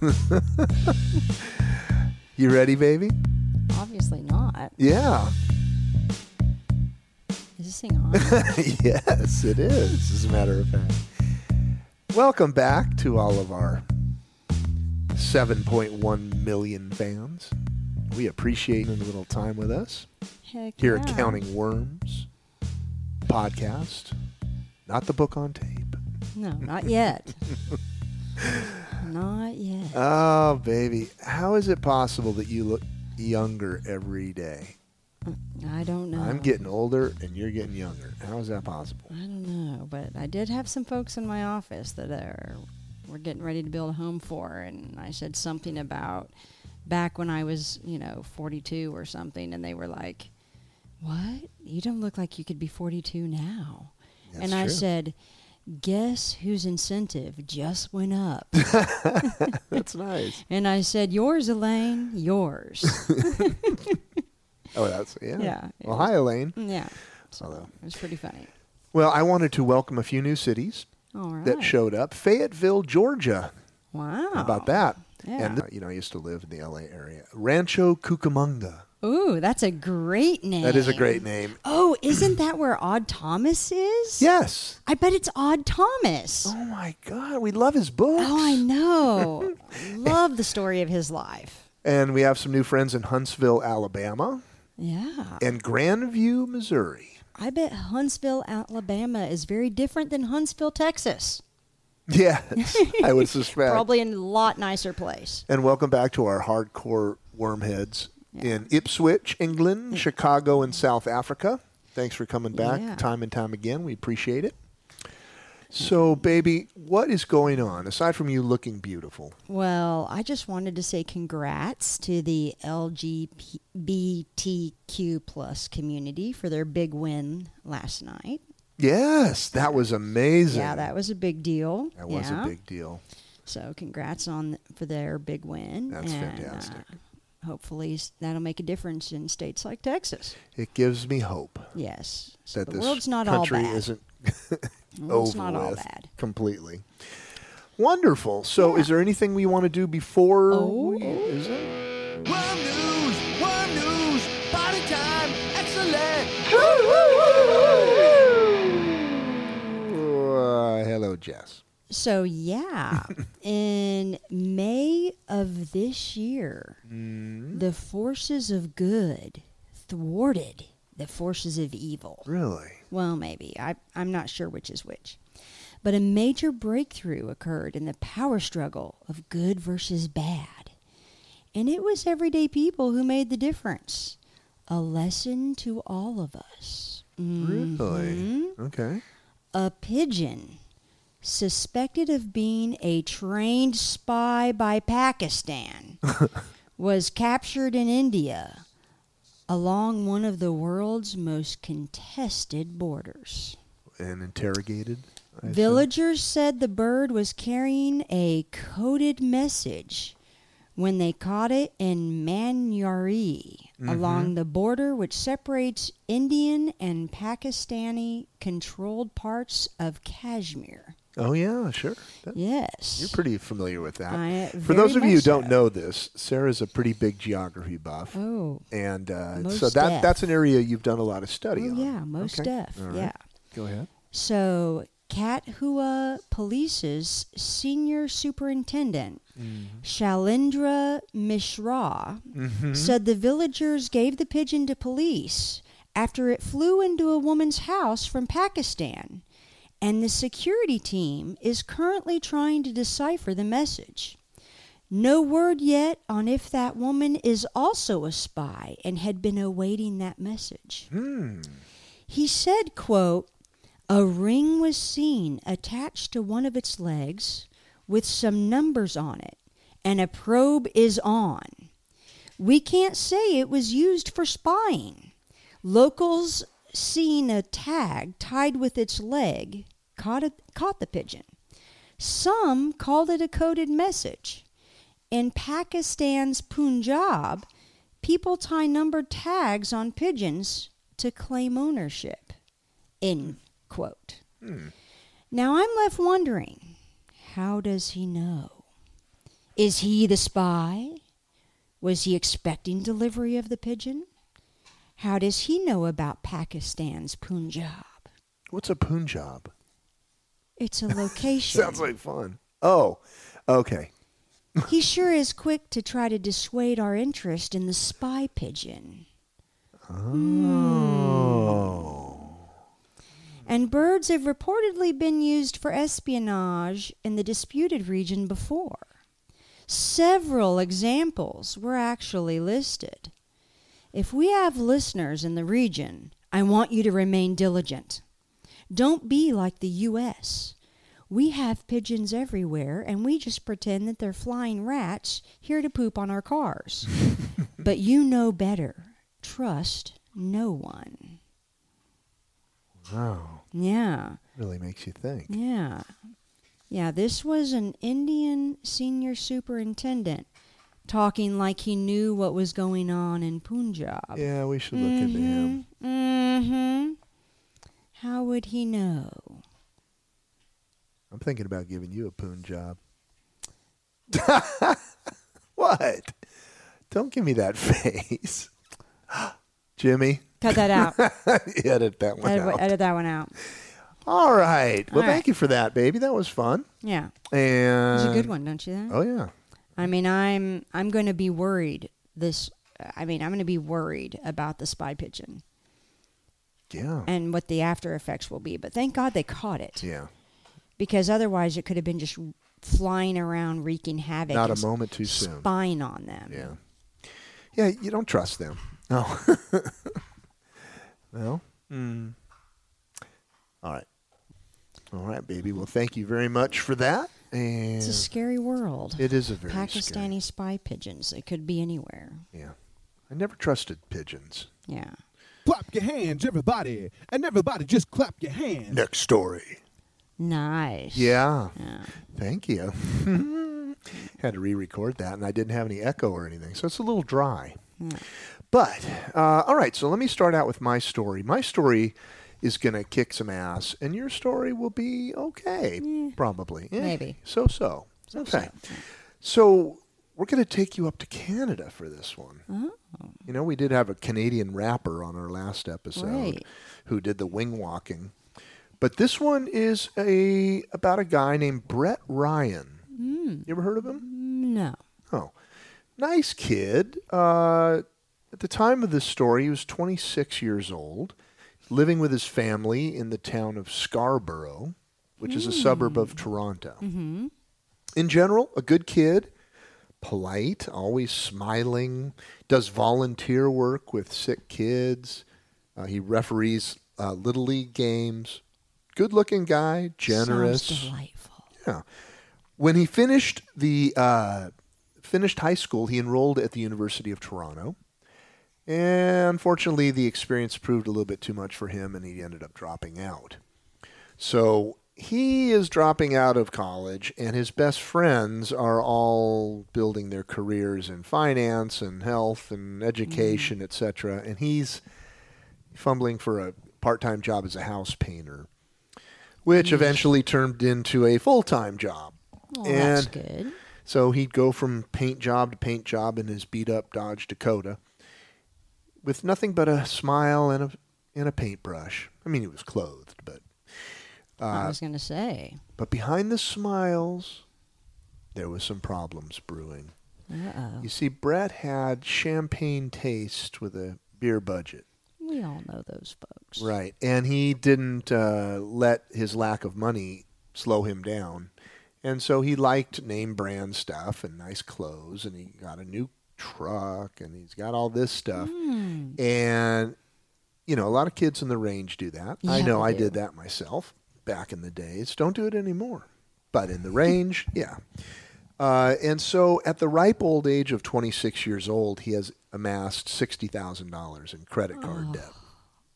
You ready, baby? Obviously not. Yeah. Is this thing on? yes, it is, as a matter of fact. Welcome back to all of our 7.1 million fans. We appreciate a little time with us Heck here yeah. at Counting Worms podcast. Not the book on tape. No, not yet. not yet. Oh, baby. How is it possible that you look younger every day? Mm, I don't know. I'm getting older and you're getting younger. How is that possible? I don't know, but I did have some folks in my office that are were getting ready to build a home for, and I said something about back when I was, you know, 42 or something, and they were like, "What? You don't look like you could be 42 now." That's and I said, "Guess whose incentive just went up?" That's nice. and I said, "Yours, Elaine. Yours." Oh, that's, yeah. Yeah, Well, hi, Elaine. yeah. So Hello. it was pretty funny. Well, I wanted to welcome a few new cities All right. that showed up. Fayetteville, Georgia. Wow. How about that? Yeah. And, uh, you know, I used to live in the LA area. Rancho Cucamonga. Ooh, that's a great name. That is a great name. Oh, isn't that where Odd Thomas is? Yes. I bet it's Odd Thomas. Oh, my God. We love his books. Oh, I know. Love the story of his life. And we have some new friends in Huntsville, Alabama, Yeah. and Grandview, Missouri. I bet Huntsville, Alabama is very different than Huntsville, Texas. Yes, I would suspect. Probably a lot nicer place. And welcome back to our hardcore wormheads in Ipswich, England, Chicago, and South Africa. Thanks for coming back Yeah. time and time again. We appreciate it. So, baby, what is going on aside from you looking beautiful? Well, I just wanted to say congrats to the LGBTQ plus community for their big win last night. Yes, that was amazing. Yeah, that was a big deal. That was yeah. a big deal. So congrats on for their big win. That's and, fantastic. Uh, hopefully that'll make a difference in states like Texas. It gives me hope Yes. So that the this world's not all country bad. isn't the over not all bad. completely. Wonderful. So, Yeah. is there anything we want to do before? Oh. we, is it? Worm news, worm news, party time, excellent. Woo Uh, hello, Jess. So yeah, in May of this year, Mm, the forces of good thwarted the forces of evil. really? Well, maybe. I, I'm not sure which is which. But a major breakthrough occurred in the power struggle of good versus bad. And it was everyday people who made the difference. A lesson to all of us. Really? Mhm. Okay. A pigeon suspected of being a trained spy by Pakistan was captured in India along one of the world's most contested borders. And interrogated? I assume? Villagers said the bird was carrying a coded message when they caught it in Manyari mm-hmm. along the border which separates Indian and Pakistani controlled parts of Kashmir. Oh, yeah, sure. That- Yes. You're pretty familiar with that. I- For those of you who don't so. know this, Sarah's a pretty big geography buff. Oh, And uh, so that def. that's an area you've done a lot of study oh on. yeah, most Okay. right. Yeah. Go ahead. So, Kathua Police's senior superintendent, Shailendra Mishra, Mm-hmm. said the villagers gave the pigeon to police after it flew into a woman's house from Pakistan, and the security team is currently trying to decipher the message. No word yet on if that woman is also a spy and had been awaiting that message. Hmm. He said, quote, a ring was seen attached to one of its legs with some numbers on it, and a probe is on. We can't say it was used for spying. Locals seeing a tag tied with its leg caught, it, caught the pigeon. Some called it a coded message. In Pakistan's Punjab, people tie numbered tags on pigeons to claim ownership. End quote. Hmm. Now I'm left wondering how does he know? Is he the spy? Was he expecting delivery of the pigeon? How does he know about Pakistan's Punjab? What's a Punjab? It's a location. Sounds like fun. Oh, okay. he sure is quick to try to dissuade our interest in the spy pigeon. Oh. And birds have reportedly been used for espionage in the disputed region before. Several examples were actually listed. If we have listeners in the region, I want you to remain diligent. Don't be like the U.S. We have pigeons everywhere, and we just pretend that they're flying rats here to poop on our cars. but you know better. Trust no one. Wow. Yeah. Really makes you think. Yeah. Yeah, this was an Indian senior superintendent talking like he knew what was going on in Punjab. Yeah, we should look into him. Mm-hmm. How would he know? I'm thinking about giving you a poon job. what? Don't give me that face. Jimmy, Cut that out. edit that one edit, out. edit that one out. All right. Well, All right. thank you for that, baby. That was fun. Yeah. And It's a good one, don't you think? Oh yeah. I mean, I'm I'm going to be worried this I mean, I'm going to be worried about the spy pigeon Yeah. and what the after effects will be. But thank God they caught it. Yeah. because otherwise it could have been just flying around wreaking havoc. Not a moment too soon. Spying on them. Yeah. Yeah, you don't trust them. No. well, mm. all right. All right, baby. Well, thank you very much for that. And It's a scary world. it is a very Pakistani spy pigeons. It could be anywhere. Yeah. I never trusted pigeons. Yeah. Clap your hands, everybody. And everybody just clap your hands. Next story. Nice. Yeah. Yeah. Thank you. Had to re-record that, and I didn't have any echo or anything, so it's a little dry. But uh, all right, so let me start out with my story. My story is going to kick some ass, and your story will be okay, probably, Eh, maybe. so-so. okay, so we're going to take you up to Canada for this one. Oh. You know, we did have a Canadian rapper on our last episode Right. who did the wing walking. But this one is a about a guy named Brett Ryan. You ever heard of him? No. Oh, nice kid. Uh, at the time of this story, he was 26 years old, living with his family in the town of Scarborough, which is a suburb of Toronto. In general, a good kid, polite, always smiling, does volunteer work with sick kids. Uh, he referees uh, little league games. Good looking guy, generous. Sounds delightful. Yeah. When he finished the uh, finished high school, he enrolled at the University of Toronto. And unfortunately, the experience proved a little bit too much for him, and he ended up dropping out. So he is dropping out of college, and his best friends are all building their careers in finance and health and education, mm-hmm. etc. And he's fumbling for a part-time job as a house painter, which mm-hmm. eventually turned into a full-time job. Oh, that's And- good. So he'd go from paint job to paint job in his beat up Dodge Dakota with nothing but a smile and a and a paintbrush. I mean, he was clothed, but I uh, was going to say. but behind the smiles, there was some problems brewing. Uh-oh. You see, Brett had champagne taste with a beer budget. We all know those folks. Right. And he didn't uh, let his lack of money slow him down. And so he liked name brand stuff and nice clothes, and he got a new truck, and he's got all this stuff. Hmm. And, you know, a lot of kids in the range do that. I know I do. did that myself back in the days. Don't do it anymore. But in the range, yeah. Uh, and so at the ripe old age of 26 years old, he has amassed $60,000 in credit card Oh. debt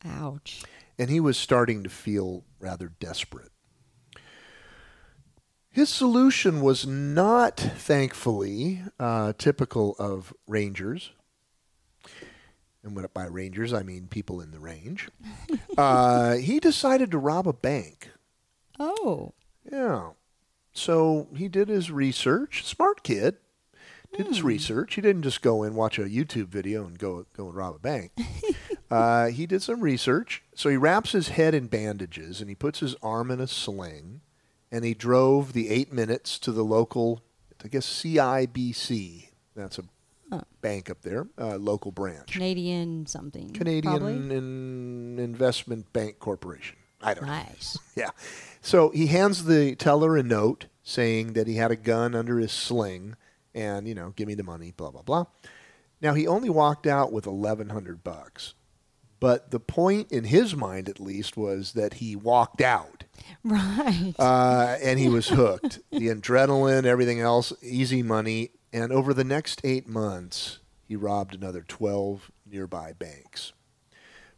Ouch. and he was starting to feel rather desperate. His solution was not, thankfully, uh, typical of rangers. And what by rangers, I mean people in the range. uh, he decided to rob a bank Oh. Yeah. So he did his research. Smart kid. Did his research. He didn't just go in, watch a YouTube video, and go go and rob a bank. uh, he did some research. So he wraps his head in bandages and he puts his arm in a sling, and he drove the eight minutes to the local, I guess CIBC. That's a bank up there, uh, local branch. Canadian something. Canadian. In- Investment Bank Corporation. I don't know. Nice. Yeah. So he hands the teller a note saying that he had a gun under his sling and, you know, give me the money, blah, blah, blah. Now he only walked out with 1100 bucks. But the point in his mind at least was that he walked out Right. uh, and he was hooked. the adrenaline, everything else, easy money. And over the next eight months, he robbed another 12 nearby banks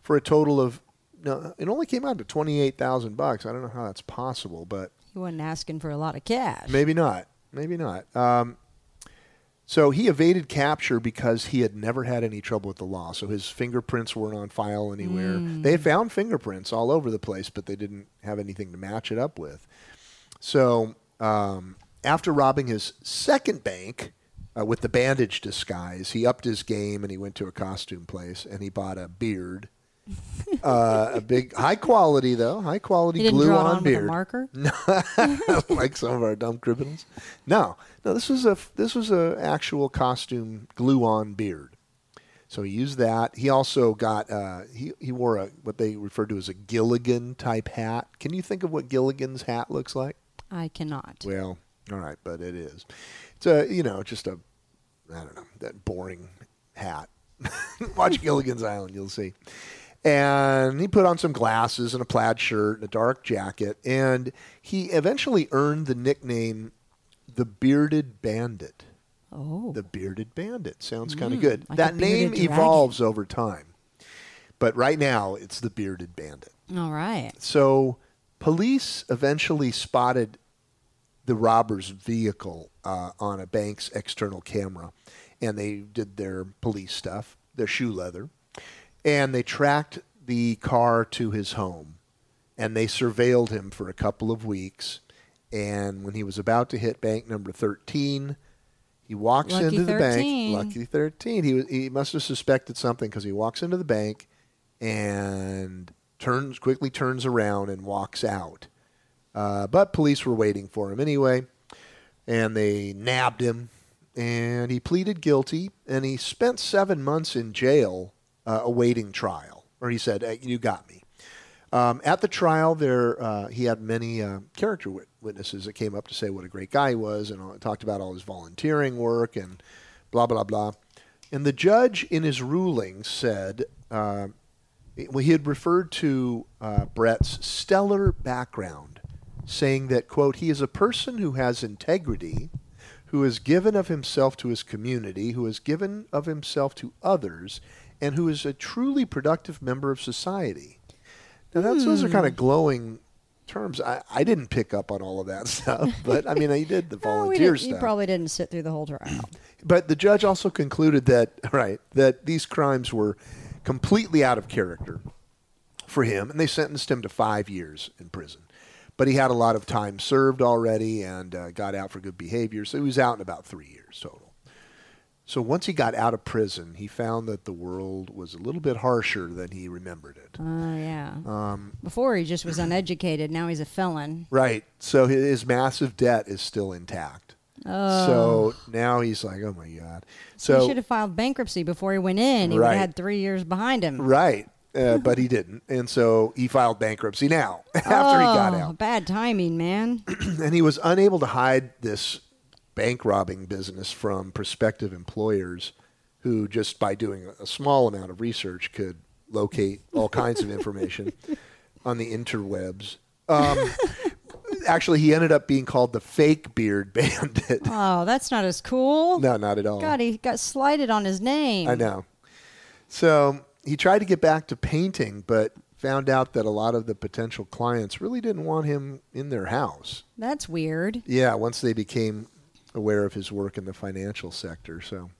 for a total of. No, it only came out to 28,000 bucks. I don't know how that's possible, but he wasn't asking for a lot of cash. maybe not. Maybe not. Um, so he evaded capture because he had never had any trouble with the law. So his fingerprints weren't on file anywhere. They had found fingerprints all over the place, but they didn't have anything to match it up with. So um, after robbing his second bank uh, with the bandage disguise, he upped his game and he went to a costume place and he bought a beard. uh, a big, high quality though, high quality didn't glue draw on on beard. with a marker. like some of our dumb criminals. No, no. This was a this was a actual costume glue on beard. So he used that. He also got uh, he he wore a what they refer to as a Gilligan type hat. Can you think of what Gilligan's hat looks like? I cannot. Well, all right, but it is. It's a you know just a I don't know that boring hat. Watch Gilligan's Island, you'll see. And he put on some glasses and a plaid shirt and a dark jacket, and he eventually earned the nickname the Bearded Bandit. Oh. The Bearded Bandit sounds kind of good. Mm, like that name dragon. evolves over time, but right now it's the Bearded Bandit. All right. So police eventually spotted the robber's vehicle uh, on a bank's external camera, and they did their police stuff, their shoe leather, and they tracked the car to his home, and they surveilled him for a couple of weeks. And when he was about to hit bank number thirteen, he walks Lucky into the 13. bank. Lucky thirteen. He was, he must have suspected something because he walks into the bank and turns quickly turns around and walks out. Uh, but police were waiting for him anyway, and they nabbed him, and he pleaded guilty, and he spent seven months in jail uh, awaiting trial. Or he said, hey, "You got me." Um, at the trial, there uh, he had many uh, character wit- witnesses that came up to say what a great guy he was, and uh, talked about all his volunteering work and blah blah blah. And the judge, in his ruling, said uh, well, he had referred to uh, Brett's stellar background, saying that quote he is a person who has integrity, who has given of himself to his community, who has given of himself to others, and who is a truly productive member of society. Now, that's, those are kind of glowing terms. I, I didn't pick up on all of that stuff, but I mean, he did the No, we volunteer didn't- stuff. You probably didn't sit through the whole trial. But the judge also concluded that right that these crimes were completely out of character for him, and they sentenced him to five years in prison. But he had a lot of time served already and uh, got out for good behavior, so he was out in about three years total. So once he got out of prison, he found that the world was a little bit harsher than he remembered it. Oh yeah. Um, Before he just was uneducated. Now he's a felon. Right. So his, massive debt is still intact. Oh. So now he's like, oh my god. So he should have filed bankruptcy before he went in. He would Right. have had three years behind him. Right. Uh, but he didn't. And so he filed bankruptcy now after he got Oh, out. Bad timing, man. And he was unable to hide this bank robbing business from prospective employers who, just by doing a small amount of research, could locate all kinds of information on the interwebs. Um, actually, he ended up being called the fake beard bandit. oh, that's not as cool. no, not at all. God, he got slighted on his name. I know. So he tried to get back to painting, but found out that a lot of the potential clients really didn't want him in their house. That's weird. Yeah, once they became aware of his work in the financial sector. So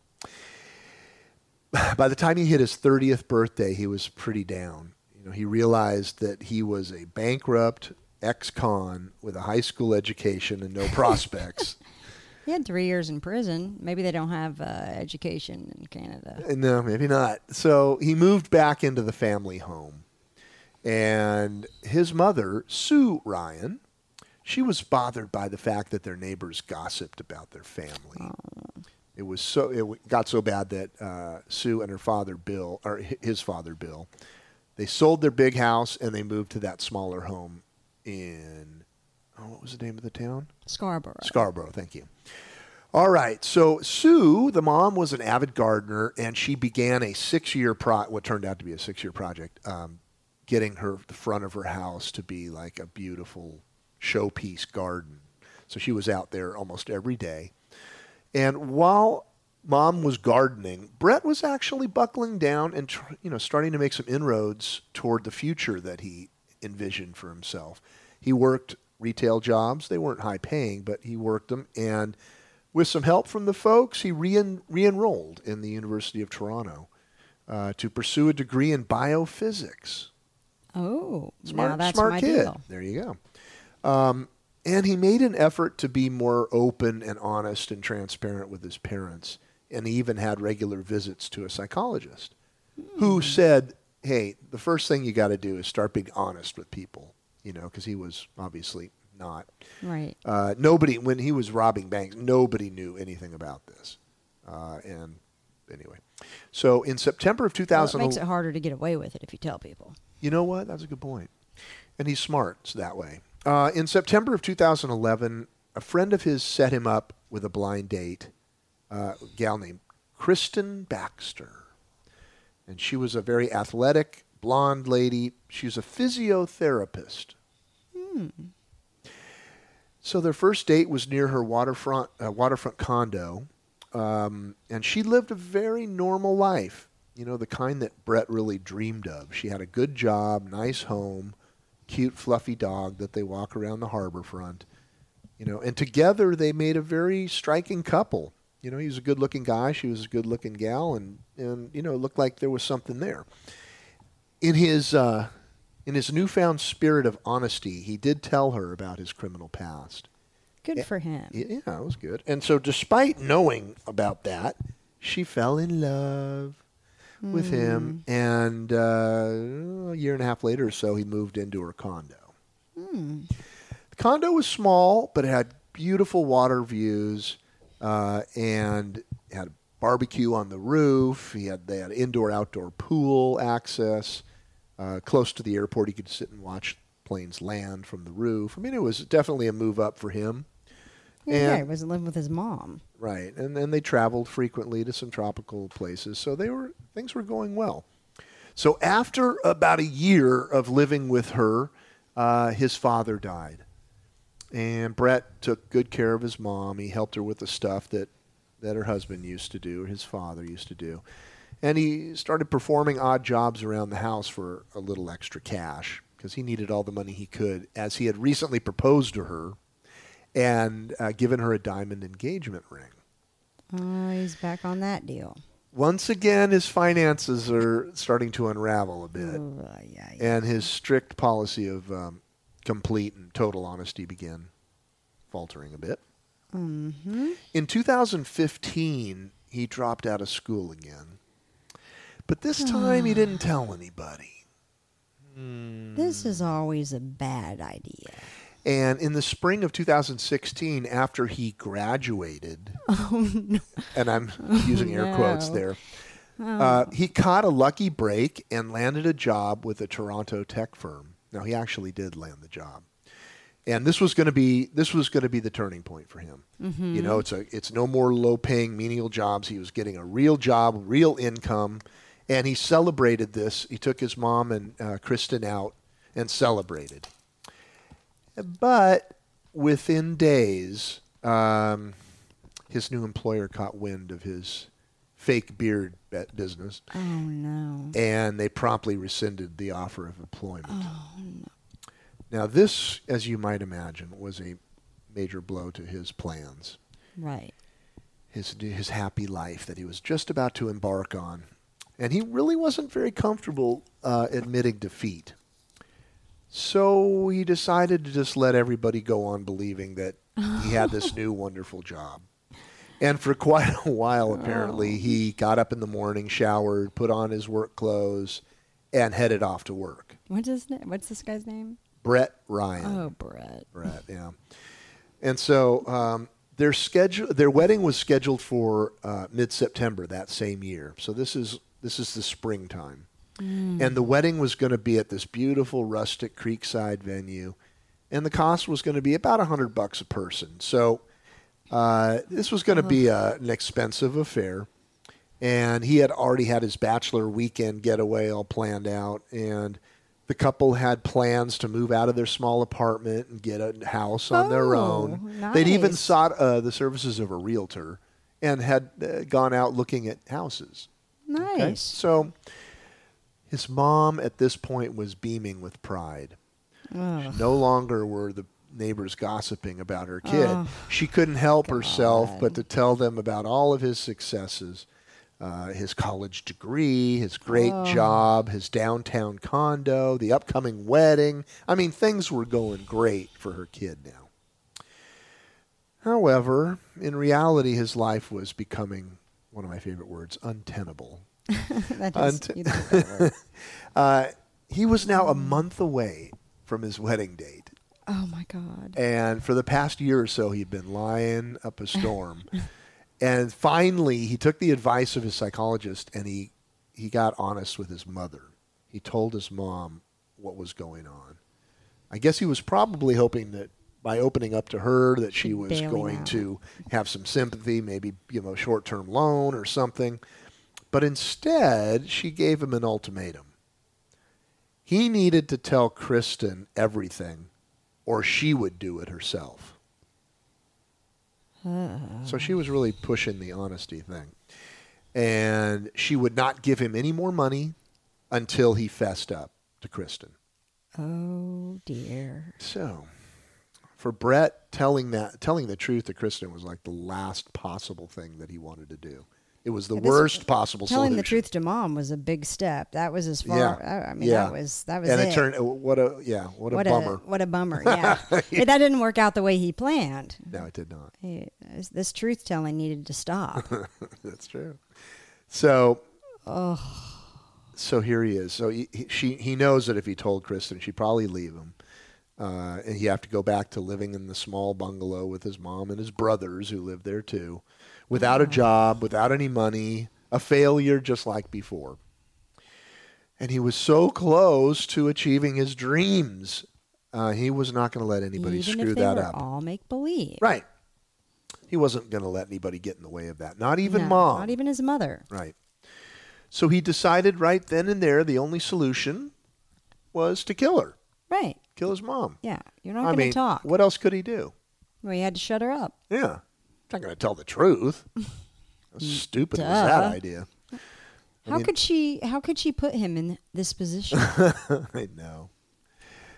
by the time he hit his 30th birthday, he was pretty down. You know, he realized that he was a bankrupt ex-con with a high school education and no prospects. He had three years in prison. Maybe they don't have uh, education in Canada. Uh, No, maybe not. So he moved back into the family home. And his mother, Sue Ryan, she was bothered by the fact that their neighbors gossiped about their family. It was so it got so bad that uh, Sue and her father Bill, or his father Bill, they sold their big house and they moved to that smaller home in oh, what was the name of the town? Scarborough. Scarborough, thank you. All right, so Sue, the mom, was an avid gardener, and she began a six-year pro, what turned out to be a six-year project, um, getting her the front of her house to be like a beautiful showpiece garden. So she was out there almost every day, and while mom was gardening, Brett was actually buckling down and tr- you know starting to make some inroads toward the future that he envisioned for himself. He worked retail jobs; they weren't high paying, but he worked them, and with some help from the folks, he re- re-enrolled in the University of Toronto uh, to pursue a degree in biophysics. Oh, Smart, now that's smart my kid. deal. There you go. Um, and he made an effort to be more open and honest and transparent with his parents. And he even had regular visits to a psychologist who said, hey, the first thing you got to do is start being honest with people, you know, because he was obviously not. Right. Uh, nobody, when he was robbing banks, nobody knew anything about this. Uh, and anyway, so in September of Well, it makes it harder to get away with it if you tell people. you know what? That's a good point. And he's smart it's that way. Uh, in September of 2011, a friend of his set him up with a blind date, uh, a gal named Kristen Baxter. And she was a very athletic, blonde lady. She was a physiotherapist. Hmm. So their first date was near her waterfront uh, waterfront condo, um, and she lived a very normal life. You know, the kind that Brett really dreamed of. She had a good job, nice home, cute fluffy dog that they walk around the harbor front. You know, and together they made a very striking couple. You know, he was a good-looking guy, she was a good-looking gal, and and you know, it looked like there was something there. In his uh, in his newfound spirit of honesty, he did tell her about his criminal past. Good for him. Yeah, it was good. And so, despite knowing about that, she fell in love with him. And uh, a year and a half later or so, he moved into her condo. The condo was small, but it had beautiful water views uh, and had a barbecue on the roof. He had they had indoor outdoor pool access. Uh, close to the airport, he could sit and watch planes land from the roof. I mean, it was definitely a move up for him. Yeah, yeah, he And- was living with his mom. Right, and then they traveled frequently to some tropical places, so they were things were going well. So after about a year of living with her, uh, his father died, and Brett took good care of his mom. He helped her with the stuff that that her husband used to do, or his father used to do, and he started performing odd jobs around the house for a little extra cash because he needed all the money he could, as he had recently proposed to her and uh, given her a diamond engagement ring. Oh, he's back on that deal. Once again, his finances are starting to unravel a bit, Oh, yeah, yeah. and his strict policy of um, complete and total honesty began faltering a bit. hmm In 2015, he dropped out of school again, but this time he didn't tell anybody. This is always a bad idea. And in the spring of 2016, after he graduated, Oh, no. and I'm using air quotes no. there, uh, he caught a lucky break and landed a job with a Toronto tech firm. Now he actually did land the job, and this was going to be this was going to be the turning point for him. You know, it's a it's no more low paying menial jobs. He was getting a real job, real income, and he celebrated this. He took his mom and uh, Kristen out and celebrated. But within days, um, his new employer caught wind of his fake beard bet business, Oh, no. and they promptly rescinded the offer of employment. Oh, no. Now, this, as you might imagine, was a major blow to his plans, Right. his his happy life that he was just about to embark on, and he really wasn't very comfortable uh, admitting defeat. So he decided to just let everybody go on believing that he had this new wonderful job. And for quite a while, apparently, he got up in the morning, showered, put on his work clothes, and headed off to work. What's his name? What's this guy's name? Brett Ryan. Oh, Brett. Brett, yeah. And so um, their schedule, their wedding was scheduled for uh, mid-September that same year. So this is this is the springtime, and the wedding was going to be at this beautiful rustic creekside venue, and the cost was going to be about a hundred bucks a person. So uh, this was going to be a, an expensive affair, and he had already had his bachelor weekend getaway all planned out, and the couple had plans to move out of their small apartment and get a house on their Oh, own. They'd even sought uh, the services of a realtor and had uh, gone out looking at houses. Okay? Nice. So his mom at this point was beaming with pride. Ugh. No longer were the neighbors gossiping about her kid. Oh, she couldn't help herself but to tell them about all of his successes. Uh, his college degree, his great Oh. job, his downtown condo, the upcoming wedding. I mean, things were going great for her kid now. However, in reality, his life was becoming one of my favorite words untenable. that is, Unt- you that. Uh, he was now a month away from his wedding date. Oh my God. And for the past year or so, he'd been lying up a storm. and finally, he took the advice of his psychologist and he, he got honest with his mother. He told his mom what was going on. I guess he was probably hoping that by opening up to her that she was Bailing going out. to have some sympathy, maybe you know a short-term loan or something. But instead, she gave him an ultimatum. He needed to tell Kristen everything or she would do it herself. Hmm. So she was really pushing the honesty thing. And she would not give him any more money until he fessed up to Kristen. Oh dear. So for Brett telling that telling the truth to Kristen was like the last possible thing that he wanted to do. It was the This- worst possible Telling solution. the truth to mom was a big step. That was as far. Yeah. I mean, Yeah. that was that was and it. it turned what a yeah, what a what bummer. a what a bummer. Yeah, But that didn't work out the way he planned. no, it did not. He, this truth telling needed to stop. That's true. So, oh, so here he is. So he, he, she, he knows that if he told Kristen, she'd probably leave him, uh, and he'd have to go back to living in the small bungalow with his mom and his brothers who lived there too, without a job, without any money, a failure just like before. And he was so close to achieving his dreams. Uh, he was not going to let anybody even screw if they that were up. all make believe. Right. He wasn't going to let anybody get in the way of that. Not even No, mom. Not even his mother. Right. So he decided right then and there the only solution was to kill her, Right. kill his mom. Yeah. You're not I going to talk. what else could he do? Well, he had to shut her up. Yeah. Not going to tell the truth. How stupid was that idea? How mean- could she? How could she put him in this position? I know.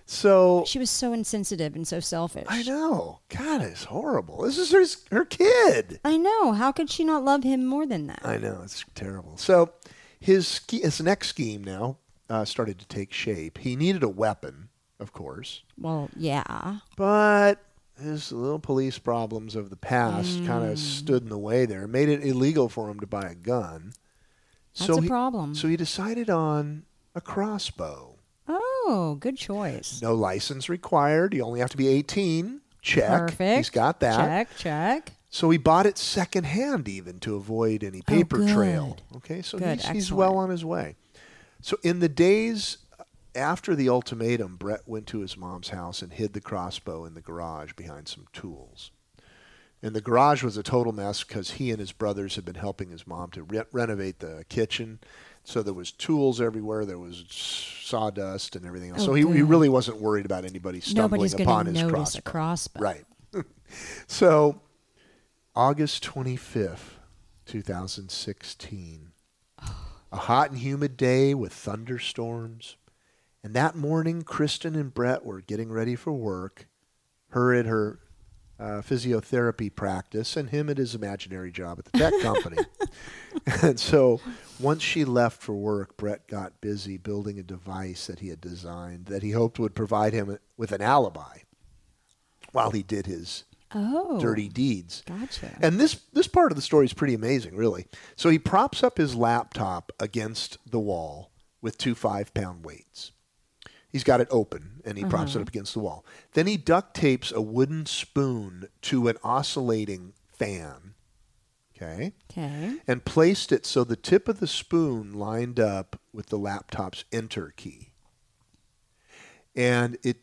So she was so insensitive and so selfish. I know. God, it's horrible. This is her, her kid. I know. How could she not love him more than that? I know it's terrible. So his ske- his next scheme now uh, started to take shape. He needed a weapon, of course. well, yeah. But his little police problems of the past kind Mm. of stood in the way there, made it illegal for him to buy a gun. That's so a he, problem. So he decided on a crossbow. Oh, good choice. No license required. You only have to be 18. Check. Perfect. He's got that. Check, check. So he bought it secondhand even to avoid any paper Oh, trail. Okay, so Good, he's, he's well on his way. So in the days after the ultimatum, Brett went to his mom's house and hid the crossbow in the garage behind some tools. And the garage was a total mess because he and his brothers had been helping his mom to re- renovate the kitchen. So there was tools everywhere. There was sawdust and everything else. Oh, so he, he really wasn't worried about anybody stumbling Nobody's upon his crossbow. a crossbow. Right. so, August 25th, 2016. A hot and humid day with thunderstorms. And that morning, Kristen and Brett were getting ready for work. Her at her uh, physiotherapy practice and him at his imaginary job at the tech company. and so once she left for work, Brett got busy building a device that he had designed that he hoped would provide him with an alibi while he did his Oh. dirty deeds. Gotcha. And this this part of the story is pretty amazing, really. So he props up his laptop against the wall with two five pound weights. He's got it open and he props it up against the wall. Then he duct tapes a wooden spoon to an oscillating fan. Okay. Okay. And placed it so the tip of the spoon lined up with the laptop's enter key. And it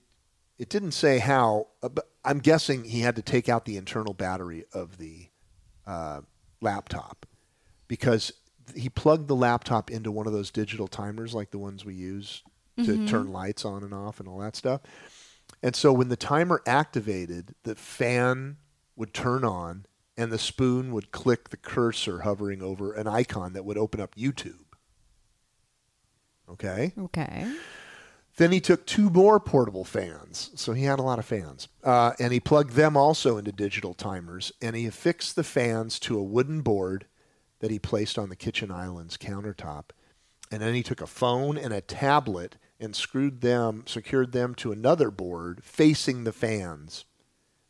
it didn't say how, uh, but I'm guessing he had to take out the internal battery of the uh, laptop because he plugged the laptop into one of those digital timers like the ones we use to turn lights on and off and all that stuff. And so when the timer activated, the fan would turn on and the spoon would click the cursor hovering over an icon that would open up YouTube. Okay? Okay. Then he took two more portable fans. So he had a lot of fans. Uh, and he plugged them also into digital timers. And he affixed the fans to a wooden board that he placed on the kitchen island's countertop. And then he took a phone and a tablet and screwed them, secured them to another board facing the fans.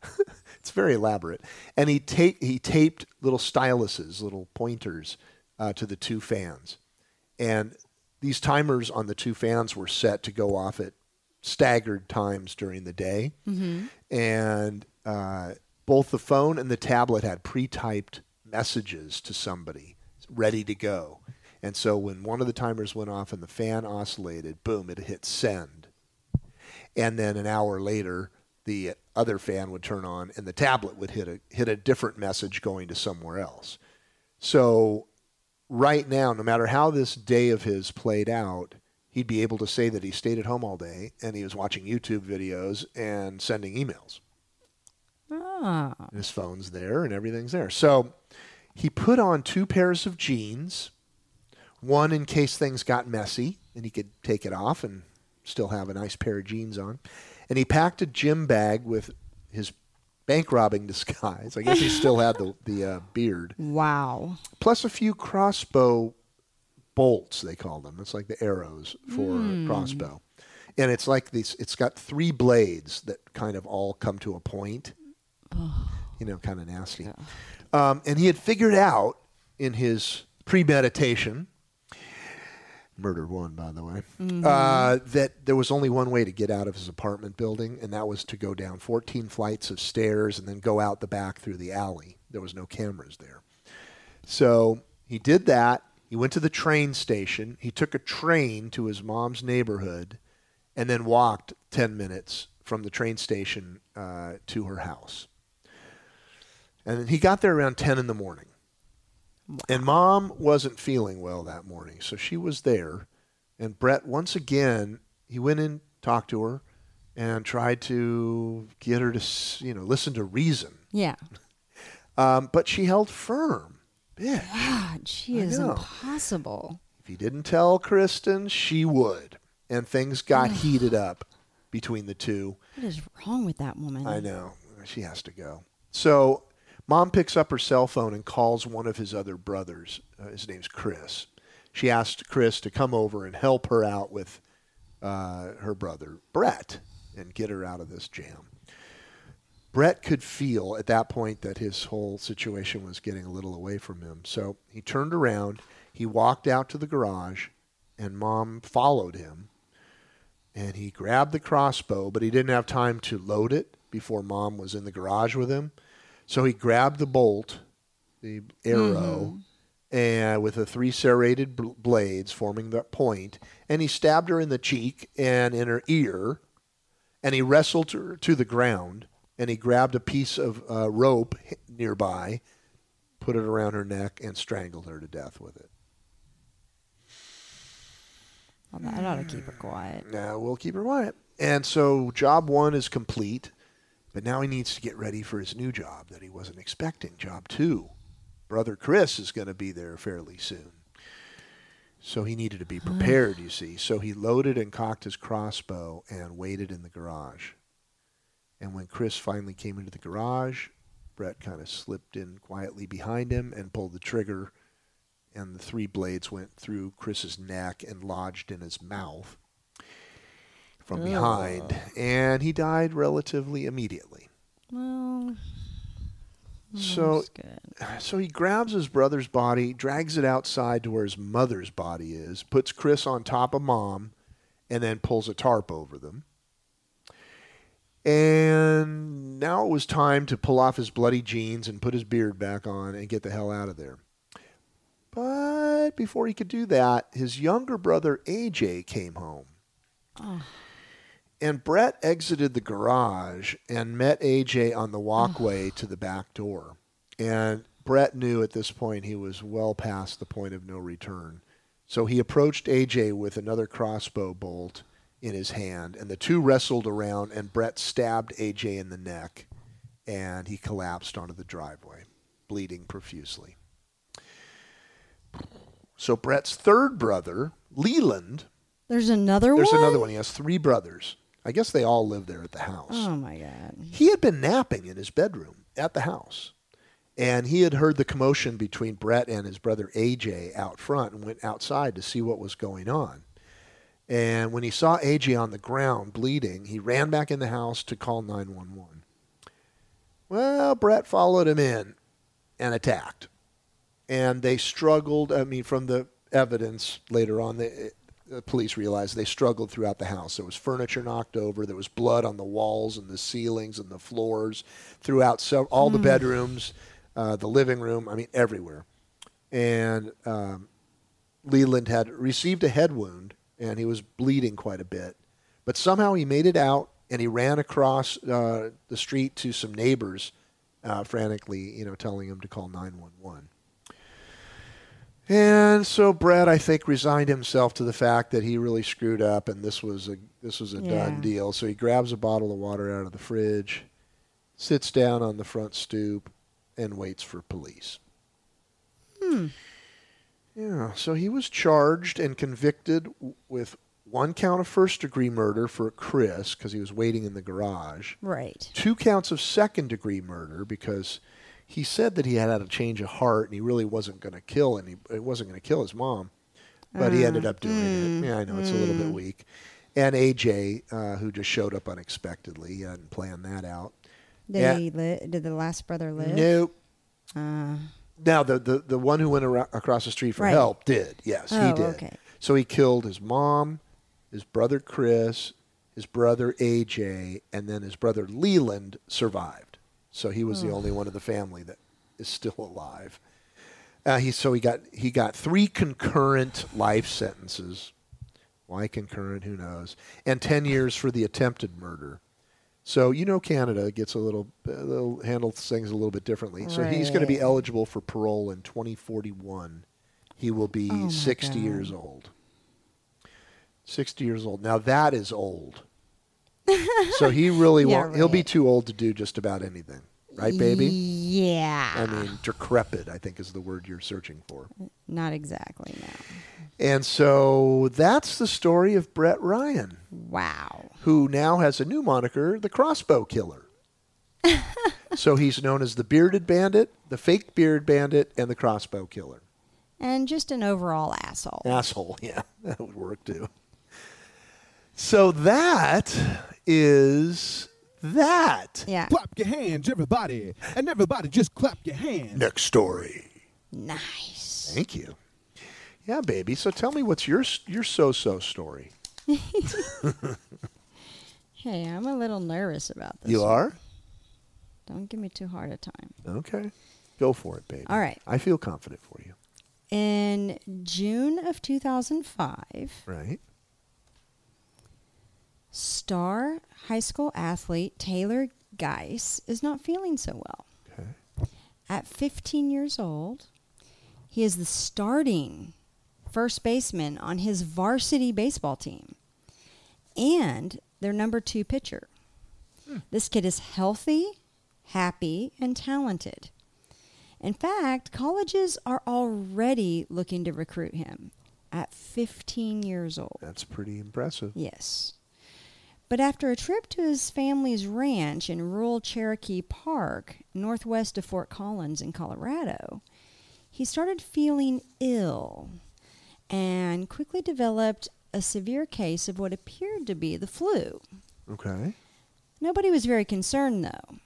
it's very elaborate. And he, ta- he taped little styluses, little pointers, uh, to the two fans. And these timers on the two fans were set to go off at staggered times during the day. And uh, both the phone and the tablet had pre typed messages to somebody ready to go. And so when one of the timers went off and the fan oscillated, boom, it hit send. And then an hour later, the other fan would turn on and the tablet would hit a, hit a different message going to somewhere else. So right now, no matter how this day of his played out, he'd be able to say that he stayed at home all day and he was watching YouTube videos and sending emails. Ah. And his phone's there and everything's there. So he put on two pairs of jeans, one in case things got messy and he could take it off and still have a nice pair of jeans on. And he packed a gym bag with his bank robbing disguise. I guess he still had the, the uh, beard. Wow. plus a few crossbow bolts they call them it's like the arrows for a crossbow and it's like these it's got three blades that kind of all come to a point you know kind of nasty um, and he had figured out in his premeditation murder one by the way uh, that there was only one way to get out of his apartment building and that was to go down 14 flights of stairs and then go out the back through the alley there was no cameras there so he did that. He went to the train station. He took a train to his mom's neighborhood and then walked 10 minutes from the train station uh, to her house. And then he got there around 10 in the morning. And mom wasn't feeling well that morning, so she was there. And Brett, once again, he went in, talked to her, and tried to get her to, you know, listen to reason. Yeah. Um, but she held firm. Bitch. God, she I is know. impossible. If he didn't tell Kristen, she would. And things got heated up between the two. What is wrong with that woman? I know. She has to go. So mom picks up her cell phone and calls one of his other brothers. Uh, his name's Chris. She asked Chris to come over and help her out with uh, her brother, Brett, and get her out of this jam. Brett could feel at that point that his whole situation was getting a little away from him. So he turned around, he walked out to the garage, and mom followed him. And he grabbed the crossbow, but he didn't have time to load it before mom was in the garage with him. So he grabbed the bolt, the arrow, and with the three serrated bl- blades forming the point, and he stabbed her in the cheek and in her ear, and he wrestled her to the ground, and he grabbed a piece of uh, rope nearby, put it around her neck, and strangled her to death with it. Well, that ought to keep her quiet. Now we'll keep her quiet. And so job one is complete, but now he needs to get ready for his new job that he wasn't expecting. Job two. Brother Chris is going to be there fairly soon. So he needed to be prepared, you see. So he loaded and cocked his crossbow and waited in the garage. And when Chris finally came into the garage, Brett kind of slipped in quietly behind him and pulled the trigger, and the three blades went through Chris's neck and lodged in his mouth from behind, and he died relatively immediately. Well, So so he grabs his brother's body, drags it outside to where his mother's body is, puts Chris on top of mom, and then pulls a tarp over them. And now it was time to pull off his bloody jeans and put his beard back on and get the hell out of there. But before he could do that, his younger brother AJ came home. And Brett exited the garage and met AJ on the walkway to the back door. And Brett knew at this point he was well past the point of no return. So he approached AJ with another crossbow bolt in his hand, and the two wrestled around, and Brett stabbed AJ in the neck, and he collapsed onto the driveway, bleeding profusely. So Brett's third brother, Leland, There's another there's one. There's another one. He has three brothers. I guess they all live there at the house. Oh my god. He had been napping in his bedroom at the house. And he had heard the commotion between Brett and his brother AJ out front and went outside to see what was going on. And when he saw AJ on the ground bleeding, he ran back in the house to call 911. Well, Brett followed him in and attacked. And they struggled. I mean, from the evidence later on, the, the police realized they struggled throughout the house. There was furniture knocked over. There was blood on the walls and the ceilings and the floors throughout so, all the bedrooms, uh, the living room. I mean, everywhere. And um, Leland had received a head wound and he was bleeding quite a bit. But somehow he made it out and he ran across uh, the street to some neighbors, uh, frantically, you know, telling him to call 911. And so Brett, I think, resigned himself to the fact that he really screwed up, and this was a this was a Yeah. done deal. So he grabs a bottle of water out of the fridge, sits down on the front stoop, and waits for police. Hmm. Yeah. So he was charged and convicted w- with one count of first degree murder for Chris because he was waiting in the garage Right. two counts of second degree murder because he said that he had had a change of heart and he really wasn't going to kill and he wasn't going to kill his mom, but he ended up doing it. Yeah, I know it's a little bit weak. And AJ, uh, who just showed up unexpectedly, he hadn't planned that out. Did Yeah. he li- Did the last brother live? Nope. Uh, Now the, the the one who went across the street for Right. help did. Yes, he Oh, did. okay. So he killed his mom, his brother Chris, his brother AJ, and then his brother Leland survived. So he was the only one of the family that is still alive. Uh, he so he got he got three concurrent life sentences. Why concurrent? Who knows? And ten years for the attempted murder. So you know Canada gets a little, handles things a little bit differently. So he's going to be eligible for parole in 2041. He will be Oh, 60 God. years old. 60 years old. Now that is old. so he really Yeah, won't. He'll be too old to do just about anything, right, baby? Yeah. I mean, decrepit. I think is the word you're searching for. Not exactly. No. And so that's the story of Brett Ryan, Wow. who now has a new moniker, the Crossbow Killer. so he's known as the Bearded Bandit, the Fake Beard Bandit, and the Crossbow Killer. And just an overall asshole. Asshole, yeah, that would work too. So that is that. Yeah. Clap your hands, everybody. And everybody just clap your hands. Next story. Nice. Thank you. Yeah, baby. So tell me what's your your so-so story. Hey, I'm a little nervous about this. You one. are? Don't give me too hard a time. Okay. Go for it, baby. All right. I feel confident for you. In June of 2005, Right? Star high school athlete Taylor Gaes is not feeling so well. Okay. At 15 years old, he is the starting first baseman on his varsity baseball team and their number two pitcher. Hmm. This kid is healthy, happy, and talented. In fact, colleges are already looking to recruit him at 15 years old. That's pretty impressive. Yes. But after a trip to his family's ranch in rural Cherokee Park, northwest of Fort Collins in Colorado, he started feeling ill and quickly developed a severe case of what appeared to be the flu. Okay. Nobody was very concerned, though.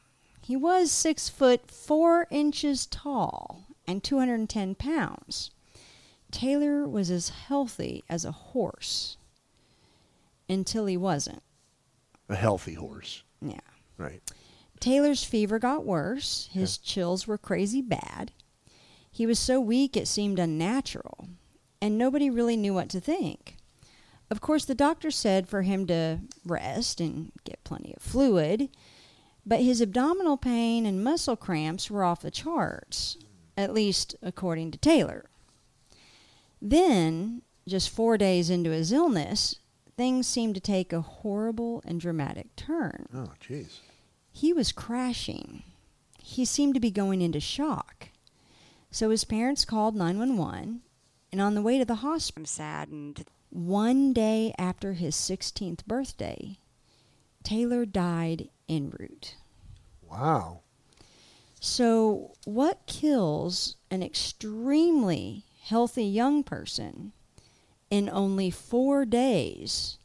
He was six foot four inches tall and 210 pounds. Taylor was as healthy as a horse until he wasn't. A healthy horse. Yeah. Right. Taylor's fever got worse. His chills were crazy bad. He was so weak it seemed unnatural, and nobody really knew what to think. Of course, the doctor said for him to rest and get plenty of fluid, but his abdominal pain and muscle cramps were off the charts, at least according to Taylor. Then, just four days into his illness, things seemed to take a horrible and dramatic turn. Oh, jeez. He was crashing. He seemed to be going into shock. So his parents called 911, and on the way to the hospital, I'm saddened. One day after his 16th birthday, Taylor died en route. Wow. So, what kills an extremely healthy young person in only four days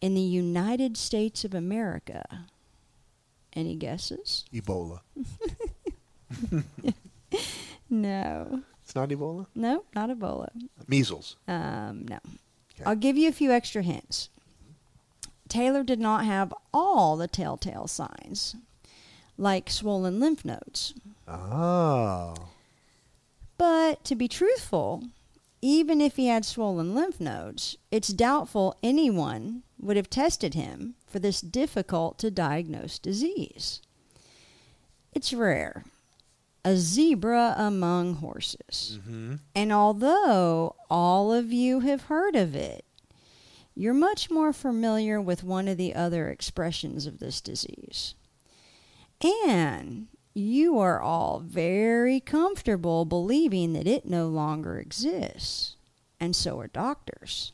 in the United States of America? Any guesses? Ebola. No. It's not Ebola? No, not Ebola. Measles. Um, no. Okay. I'll give you a few extra hints. Taylor did not have all the telltale signs, like swollen lymph nodes. Oh. But to be truthful, even if he had swollen lymph nodes, it's doubtful anyone would have tested him for this difficult to diagnose disease. It's rare. A zebra among horses. Mm-hmm. And although all of you have heard of it, you're much more familiar with one of the other expressions of this disease. And you are all very comfortable believing that it no longer exists. And so are doctors.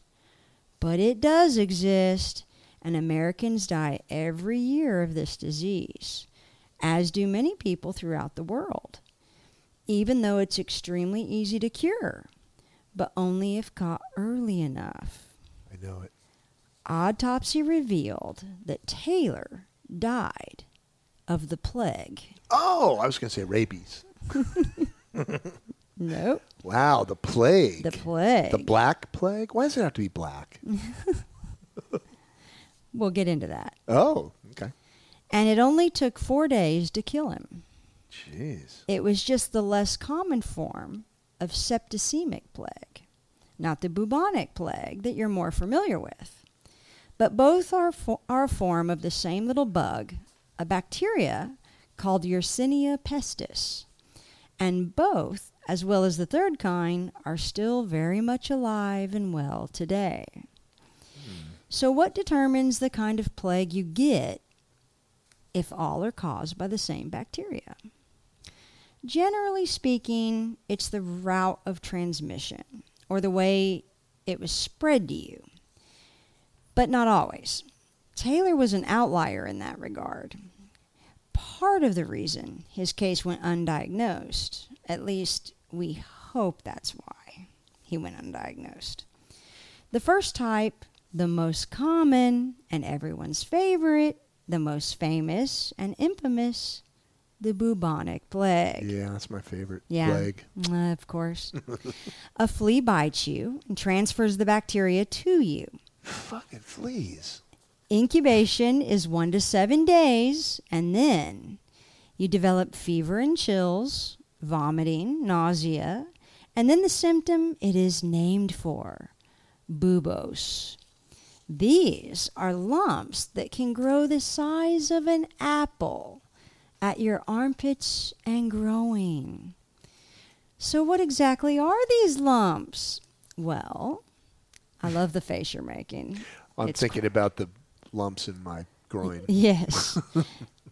But it does exist, and Americans die every year of this disease, as do many people throughout the world, even though it's extremely easy to cure, but only if caught early enough. I know it. Autopsy revealed that Taylor died of the plague. Oh, I was going to say rabies. Nope, Wow, the plague. the plague. The black plague? Why does it have to be black? we'll get into that. oh, okay. And it only took four days to kill him. Jeez. It was just the less common form of septicemic plague, not the bubonic plague that you're more familiar with. But both are, fo- are a form of the same little bug, a bacteria called Yersinia pestis. And both, as well as the third kind, are still very much alive and well today. Hmm. So, what determines the kind of plague you get if all are caused by the same bacteria? Generally speaking, it's the route of transmission or the way it was spread to you, but not always. Taylor was an outlier in that regard. Part of the reason his case went undiagnosed, at least we hope that's why he went undiagnosed. The first type, the most common and everyone's favorite, the most famous and infamous, the bubonic plague. Yeah, that's my favorite Yeah. plague. Uh, of course. a flea bites you and transfers the bacteria to you. Fucking fleas. Incubation is one to seven days, and then you develop fever and chills, vomiting, nausea, and then the symptom it is named for buboes. These are lumps that can grow the size of an apple at your armpits and growing. So, what exactly are these lumps? Well, I love the face you're making. I'm It's thinking about the lumps in my groin. Yes.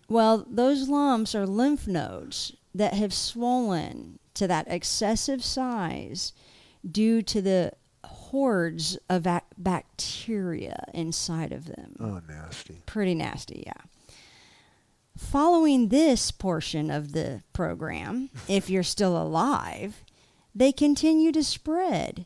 well, those lumps are lymph nodes that have swollen to that excessive size due to the hordes of ac- bacteria inside of them. Oh, nasty. Pretty nasty, yeah. Following this portion of the program, if you're still alive, they continue to spread,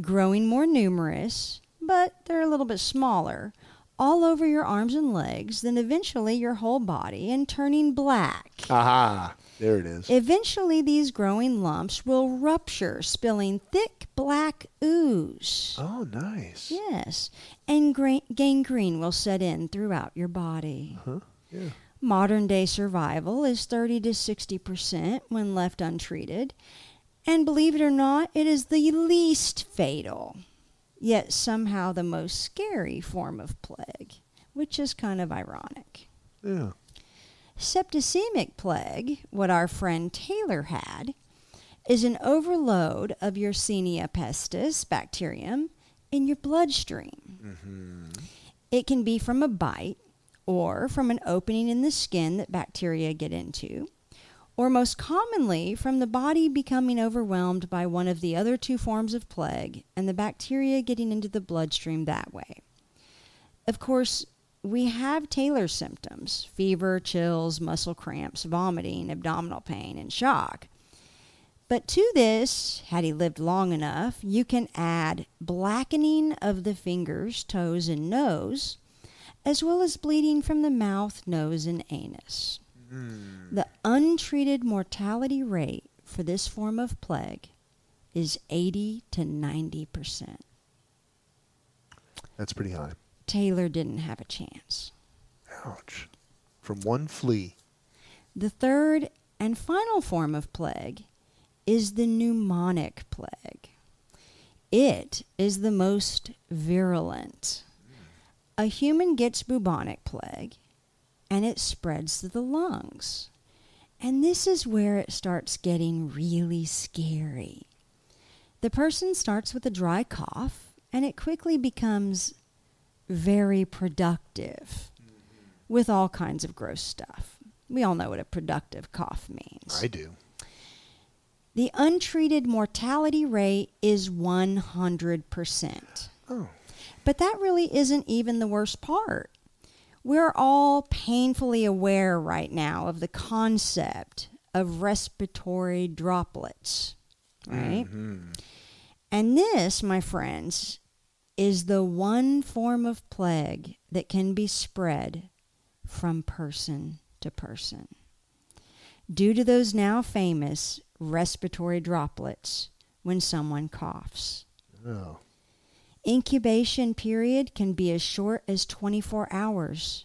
growing more numerous, but they're a little bit smaller, all over your arms and legs, then eventually your whole body, and turning black. Aha. There it is. Eventually, these growing lumps will rupture, spilling thick black ooze. oh, nice. Yes, and gra- gangrene will set in throughout your body. Huh? Yeah. Modern day survival is 30 to 60% when left untreated. And believe it or not, it is the least fatal, yet somehow the most scary form of plague, which is kind of ironic. Yeah. Septicemic plague, what our friend Taylor had, is an overload of Yersinia pestis bacterium in your bloodstream. Mm-hmm. It can be from a bite or from an opening in the skin that bacteria get into, or most commonly from the body becoming overwhelmed by one of the other two forms of plague and the bacteria getting into the bloodstream that way. Of course, we have Taylor symptoms fever, chills, muscle cramps, vomiting, abdominal pain, and shock. But to this, had he lived long enough, you can add blackening of the fingers, toes, and nose, as well as bleeding from the mouth, nose, and anus. Mm. The untreated mortality rate for this form of plague is 80 to 90 percent. That's pretty high. Taylor didn't have a chance. Ouch. From one flea. The third and final form of plague is the pneumonic plague. It is the most virulent. Mm. A human gets bubonic plague and it spreads to the lungs. And this is where it starts getting really scary. The person starts with a dry cough and it quickly becomes very productive with all kinds of gross stuff. We all know what a productive cough means. I do. The untreated mortality rate is 100%. Oh. But that really isn't even the worst part. We're all painfully aware right now of the concept of respiratory droplets, right? Mm-hmm. And this, my friends, is the one form of plague that can be spread from person to person. Due to those now famous respiratory droplets when someone coughs. Oh. Incubation period can be as short as 24 hours,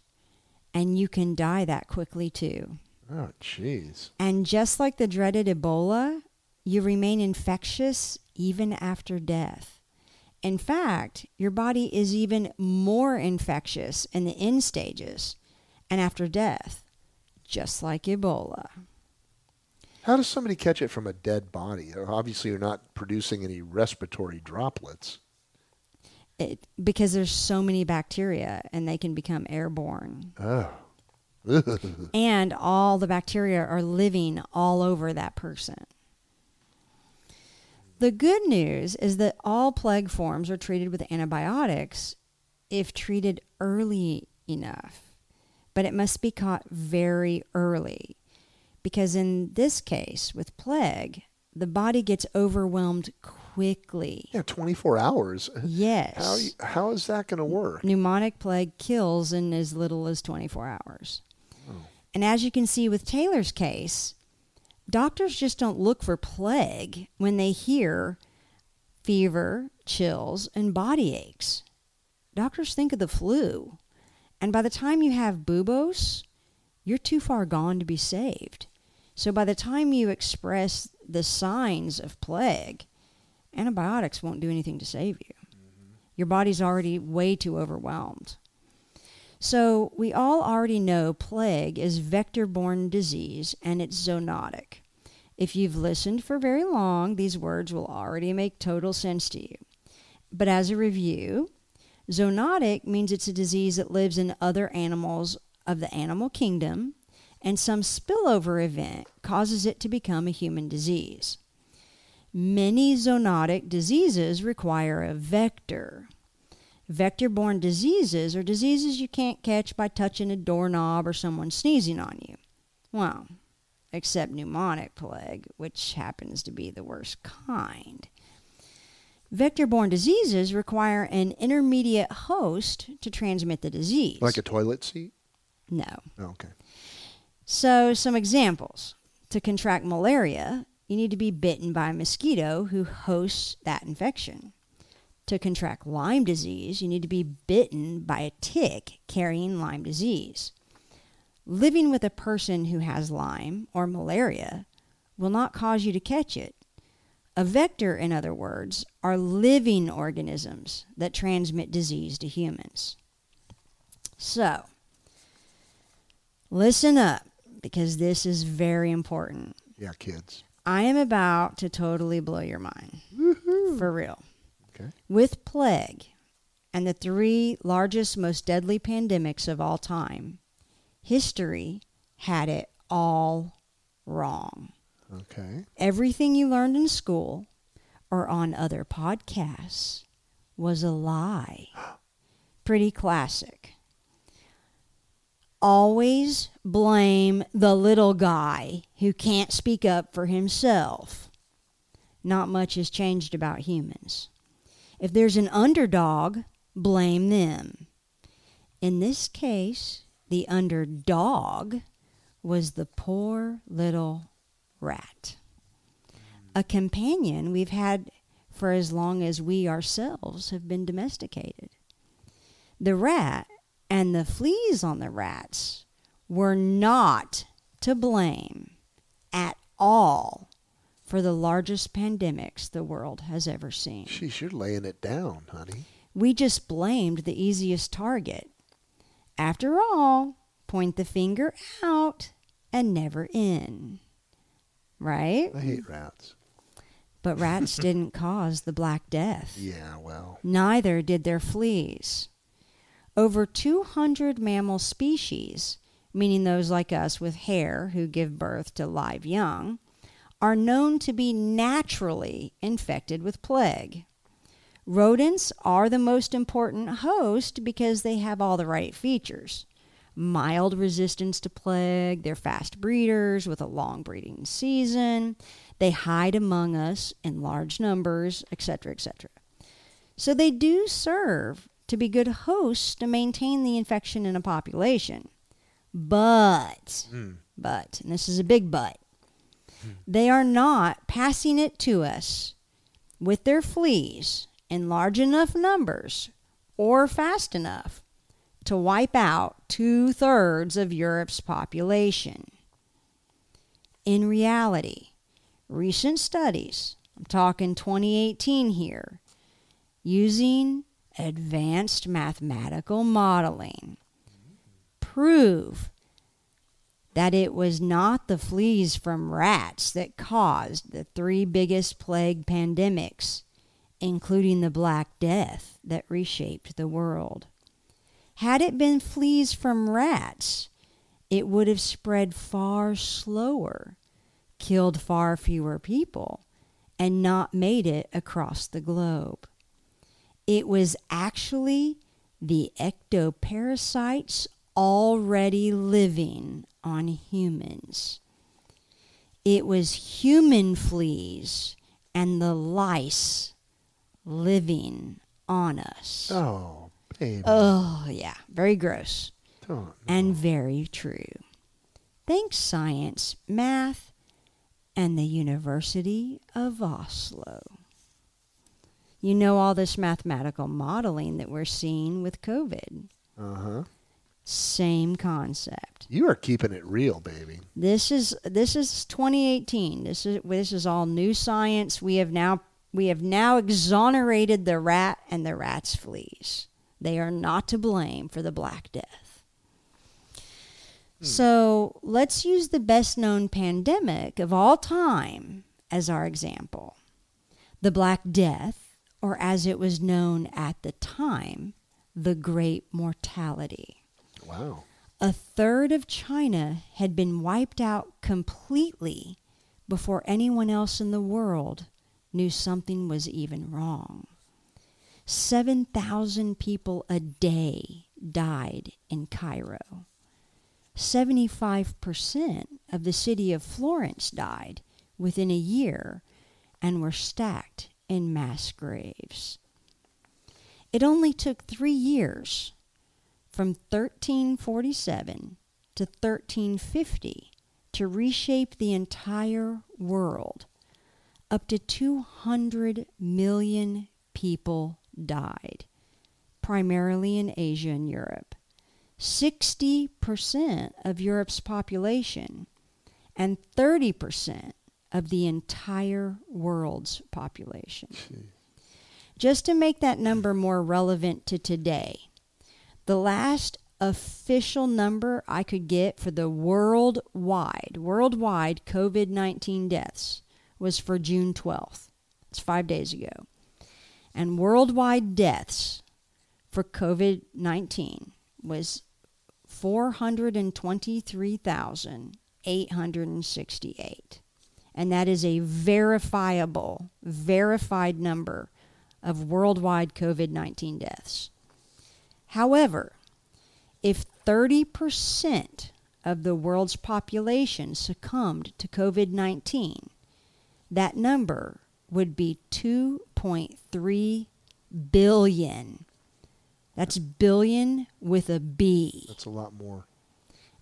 and you can die that quickly too. Oh, jeez. And just like the dreaded Ebola, you remain infectious even after death. In fact, your body is even more infectious in the end stages and after death, just like Ebola. How does somebody catch it from a dead body? Obviously, you're not producing any respiratory droplets. It, because there's so many bacteria and they can become airborne. Oh. and all the bacteria are living all over that person. The good news is that all plague forms are treated with antibiotics if treated early enough. But it must be caught very early because in this case with plague, the body gets overwhelmed quickly. Yeah, 24 hours. Yes. How, how is that going to work? Pneumonic plague kills in as little as 24 hours. Oh. And as you can see with Taylor's case, doctors just don't look for plague when they hear fever, chills, and body aches. Doctors think of the flu. And by the time you have buboes, you're too far gone to be saved. So by the time you express the signs of plague, antibiotics won't do anything to save you. Mm-hmm. Your body's already way too overwhelmed. So, we all already know plague is vector borne disease and it's zoonotic. If you've listened for very long, these words will already make total sense to you. But as a review, zoonotic means it's a disease that lives in other animals of the animal kingdom, and some spillover event causes it to become a human disease. Many zoonotic diseases require a vector. Vector borne diseases are diseases you can't catch by touching a doorknob or someone sneezing on you. Well, except pneumonic plague, which happens to be the worst kind. Vector borne diseases require an intermediate host to transmit the disease. Like a toilet seat? no. Oh, okay. So, some examples. To contract malaria, you need to be bitten by a mosquito who hosts that infection. To contract Lyme disease, you need to be bitten by a tick carrying Lyme disease. Living with a person who has Lyme or malaria will not cause you to catch it. A vector, in other words, are living organisms that transmit disease to humans. So, listen up because this is very important. Yeah, kids. I am about to totally blow your mind. For real. Okay. With plague and the three largest, most deadly pandemics of all time, history had it all wrong. Okay. Everything you learned in school or on other podcasts was a lie. Pretty classic. Always blame the little guy who can't speak up for himself. Not much has changed about humans. If there's an underdog, blame them. In this case, the underdog was the poor little rat. A companion we've had for as long as we ourselves have been domesticated. The rat and the fleas on the rats were not to blame at all for the largest pandemics the world has ever seen. Sheesh, you're laying it down, honey. We just blamed the easiest target. After all, point the finger out and never in. Right? I hate rats. But rats didn't cause the Black Death. Yeah, well. Neither did their fleas. Over 200 mammal species, meaning those like us with hair who give birth to live young, are known to be naturally infected with plague. Rodents are the most important host because they have all the right features. Mild resistance to plague, they're fast breeders with a long breeding season, they hide among us in large numbers, etc., etc. So they do serve to be good hosts to maintain the infection in a population. But, hmm. but, and this is a big but, they are not passing it to us with their fleas in large enough numbers or fast enough to wipe out two thirds of Europe's population. In reality, recent studies, I'm talking 2018 here, using advanced mathematical modeling, prove that it was not the fleas from rats that caused the three biggest plague pandemics, including the Black Death that reshaped the world. Had it been fleas from rats, it would have spread far slower, killed far fewer people, and not made it across the globe. It was actually the ectoparasites already living on humans. It was human fleas and the lice living on us. Oh, baby. Oh, yeah, very gross Don't. and very true. Thanks, science, math, and the University of Oslo. You know all this mathematical modeling that we're seeing with COVID. Uh huh. Same concept. You are keeping it real, baby. This is this is 2018. This is this is all new science. We have now we have now exonerated the rat and the rat's fleas. They are not to blame for the Black Death. So let's use the best known pandemic of all time as our example. The Black Death, or as it was known at the time, the Great Mortality. Wow. A third of China had been wiped out completely before anyone else in the world knew something was even wrong. 7,000 people a day died in Cairo. 75% of the city of Florence died within a year and were stacked in mass graves. It only took three years, from 1347 to 1350, to reshape the entire world. Up to 200 million people died, primarily in Asia and Europe. 60% of Europe's population and 30% of the entire world's population. Just to make that number more relevant to today, the last official number I could get for the worldwide, worldwide COVID 19 deaths was for June 12th. It's five days ago. And worldwide deaths for COVID 19 was 423,868. And that is a verifiable, verified number of worldwide COVID 19 deaths. However, if 30% of the world's population succumbed to COVID 19, that number would be 2.3 billion. That's billion with a B. That's a lot more.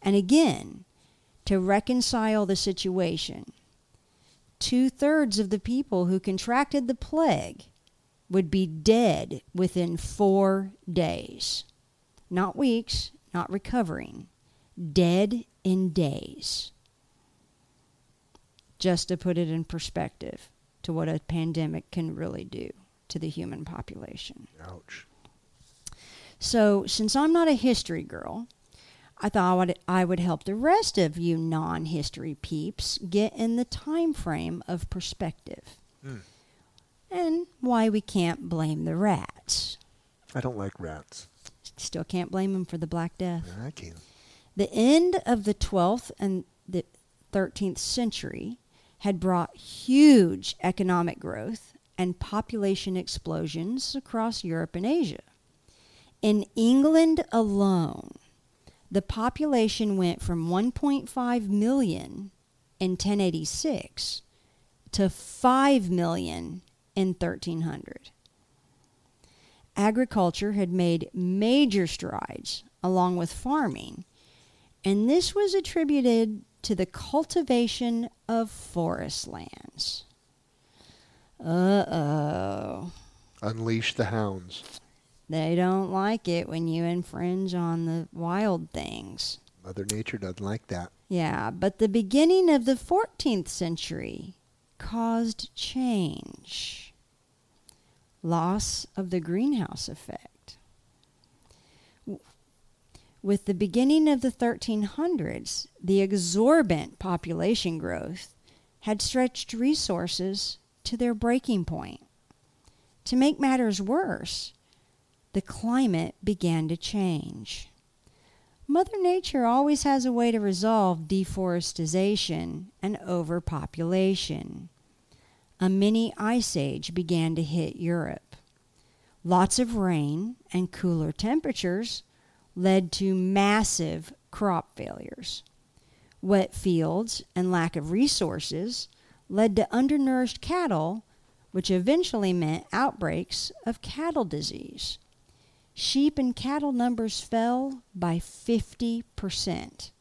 And again, to reconcile the situation, two thirds of the people who contracted the plague would be dead within four days. Not weeks, not recovering. Dead in days. Just to put it in perspective to what a pandemic can really do to the human population. Ouch. So, since I'm not a history girl, I thought I would, I would help the rest of you non-history peeps get in the time frame of perspective. Hmm. And why we can't blame the rats. I don't like rats. Still can't blame them for the Black Death. I can. The end of the 12th and the 13th century had brought huge economic growth and population explosions across Europe and Asia. In England alone, the population went from 1.5 million in 1086 to 5 million in 1300. Agriculture had made major strides along with farming, and this was attributed to the cultivation of forest lands. Uh oh. Unleash the hounds. They don't like it when you infringe on the wild things. Mother Nature doesn't like that. Yeah, but the beginning of the 14th century caused change. Loss of the greenhouse effect. With the beginning of the 1300s, the exorbitant population growth had stretched resources to their breaking point. To make matters worse, the climate began to change. Mother Nature always has a way to resolve deforestation and overpopulation. A mini ice age began to hit Europe. Lots of rain and cooler temperatures led to massive crop failures. Wet fields and lack of resources led to undernourished cattle, which eventually meant outbreaks of cattle disease sheep and cattle numbers fell by 50%.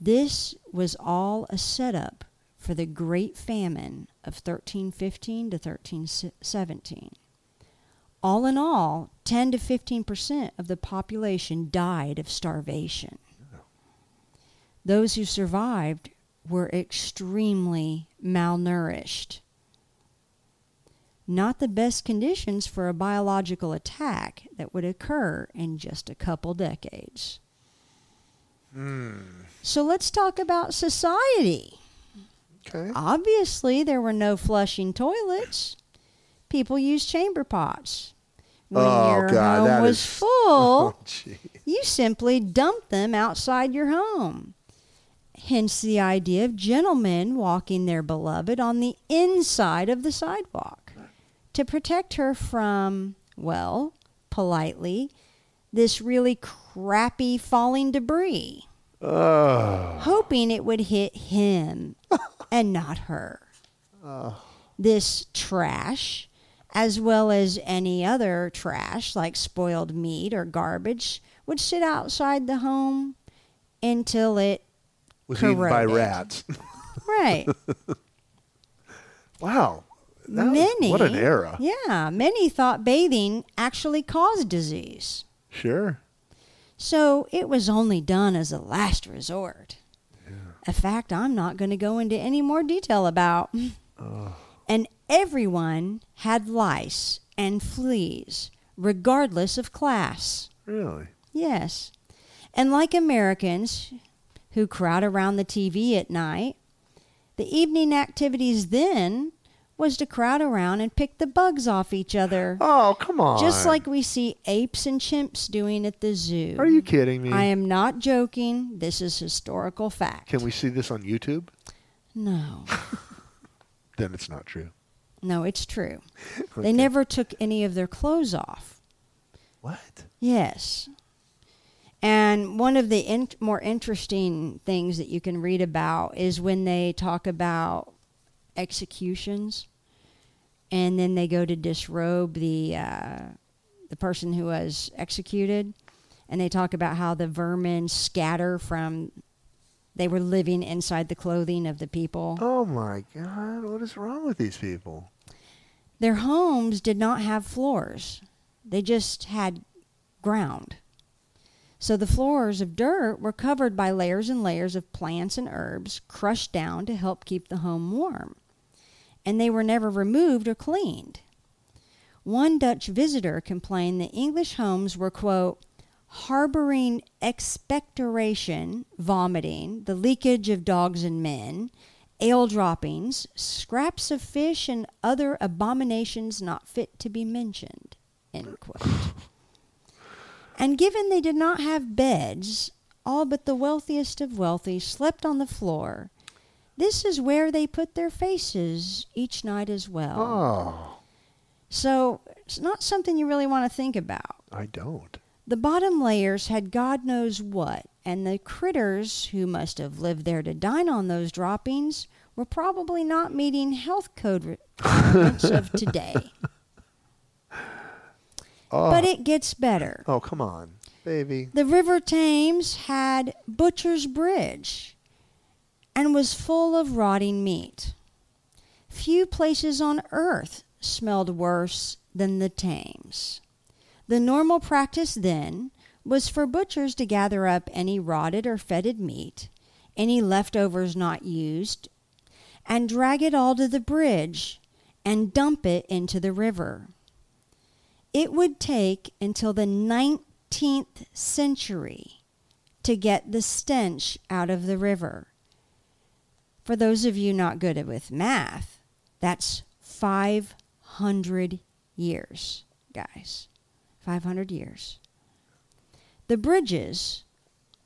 This was all a setup for the Great Famine of 1315 to 1317. All in all, 10 to 15% of the population died of starvation. Those who survived were extremely malnourished not the best conditions for a biological attack that would occur in just a couple decades. Hmm. So let's talk about society. Okay. Obviously, there were no flushing toilets. People used chamber pots. When Oh, your God, home that was is- full, Oh, you simply dumped them outside your home. Hence the idea of gentlemen walking their beloved on the inside of the sidewalk to protect her from, well, politely, this really crappy falling debris, Oh. hoping it would hit him and not her. This trash, as well as any other trash like spoiled meat or garbage, would sit outside the home until it Was eaten by rats. right. wow. That was- many what an era. Yeah, many thought bathing actually caused disease. Sure. So it was only done as a last resort. A fact I'm not going to go into any more detail about. And everyone had lice and fleas, regardless of class. Really? Yes. And like Americans who crowd around the TV at night, the evening activities then was to crowd around and pick the bugs off each other, Oh, come on. just like we see apes and chimps doing at the zoo. Are you kidding me? I am not joking. This is historical fact. Can we see this on YouTube? No. Then it's not true. No, it's true. Okay. They never took any of their clothes off. What? Yes. And one of the in- more interesting things that you can read about is when they talk about executions, and then they go to disrobe the uh, the person who was executed, and they talk about how the vermin scatter from. They were living inside the clothing of the people. Oh my God! What is wrong with these people? Their homes did not have floors, they just had ground. So the floors of dirt were covered by layers and layers of plants and herbs crushed down to help keep the home warm. And they were never removed or cleaned. One Dutch visitor complained that English homes were, quote, harboring expectoration, vomiting, the leakage of dogs and men, ale droppings, scraps of fish, and other abominations not fit to be mentioned. End quote. and given they did not have beds, all but the wealthiest of wealthy slept on the floor. This is where they put their faces each night as well. Oh, So it's not something you really want to think about. I don't. The bottom layers had God knows what, and the critters who must have lived there to dine on those droppings were probably not meeting health code requirements of today. Oh, But it gets better. oh, come on, baby. The River Thames had Butcher's Bridge and was full of rotting meat. Few places on earth smelled worse than the Thames. The normal practice then was for butchers to gather up any rotted or fetid meat, any leftovers not used, and drag it all to the bridge and dump it into the river. It would take until the 19th century to get the stench out of the river. For those of you not good with math, that's 500 years, guys. 500 years. The bridges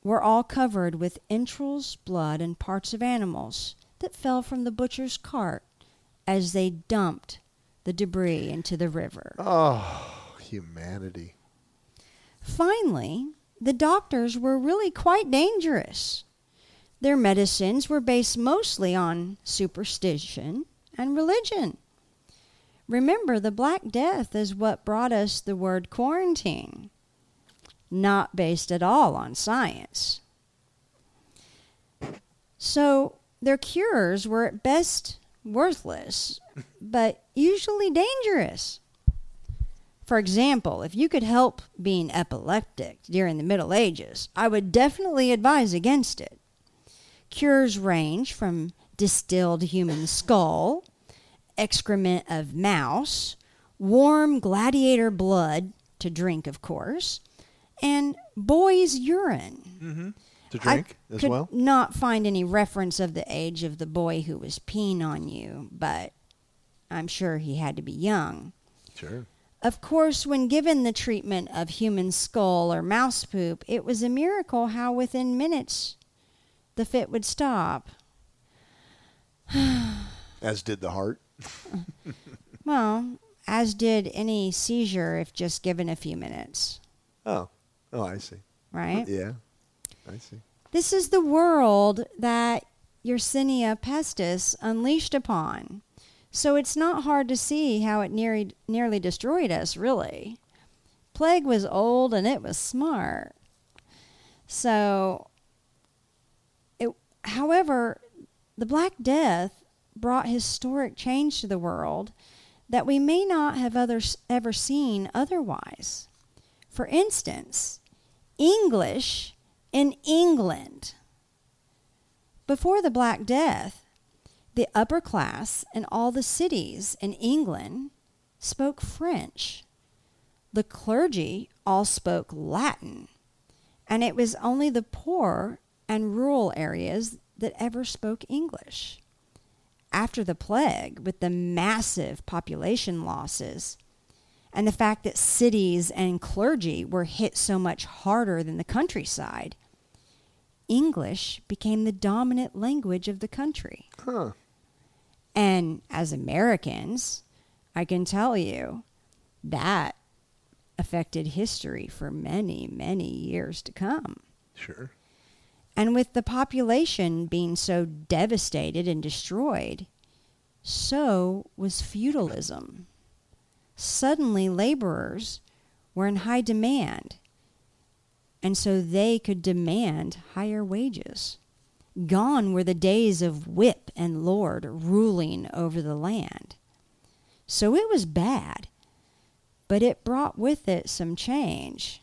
were all covered with entrails, blood, and parts of animals that fell from the butcher's cart as they dumped the debris into the river. Oh, humanity. Finally, the doctors were really quite dangerous. Their medicines were based mostly on superstition and religion. Remember, the Black Death is what brought us the word quarantine, not based at all on science. So, their cures were at best worthless, but usually dangerous. For example, if you could help being epileptic during the Middle Ages, I would definitely advise against it. Cures range from distilled human skull, excrement of mouse, warm gladiator blood to drink, of course, and boy's urine. Mm-hmm. To drink I as could well. not find any reference of the age of the boy who was peeing on you, but I'm sure he had to be young. Sure. Of course, when given the treatment of human skull or mouse poop, it was a miracle how within minutes the fit would stop. As did the heart. Well, as did any seizure if just given a few minutes, Oh. Oh, I see. right? Yeah. I see. This is the world that Yersinia pestis unleashed upon. So it's not hard to see how it nearly, nearly destroyed us, really. Plague was old and it was smart. So, however, the Black Death brought historic change to the world that we may not have others, ever seen otherwise. For instance, English in England. Before the Black Death, the upper class in all the cities in England spoke French. The clergy all spoke Latin, and it was only the poor and rural areas that ever spoke English. After the plague, with the massive population losses, and the fact that cities and clergy were hit so much harder than the countryside, English became the dominant language of the country. Huh. And as Americans, I can tell you that affected history for many, many years to come. Sure. And with the population being so devastated and destroyed, so was feudalism. Suddenly, laborers were in high demand, and so they could demand higher wages. Gone were the days of whip and lord ruling over the land. So it was bad, but it brought with it some change.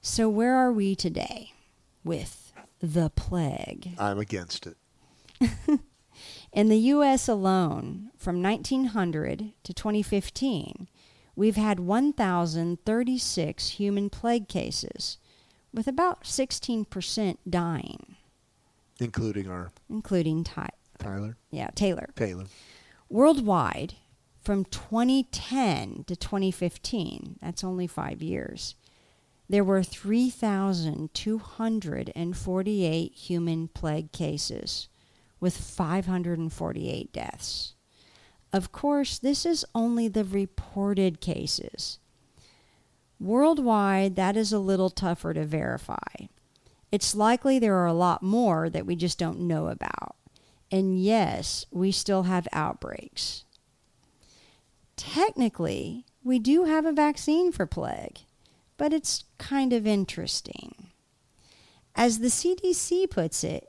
So, where are we today with the plague? I'm against it. In the U.S. alone, from 1900 to 2015, we've had 1,036 human plague cases, with about 16% dying, Including our including Ty- Tyler. yeah, Taylor. Taylor. Worldwide, from 2010 to 2015, that's only five years, there were 3,248 human plague cases with 548 deaths. Of course, this is only the reported cases. Worldwide, that is a little tougher to verify. It's likely there are a lot more that we just don't know about. And yes, we still have outbreaks. Technically, we do have a vaccine for plague, but it's kind of interesting. As the CDC puts it,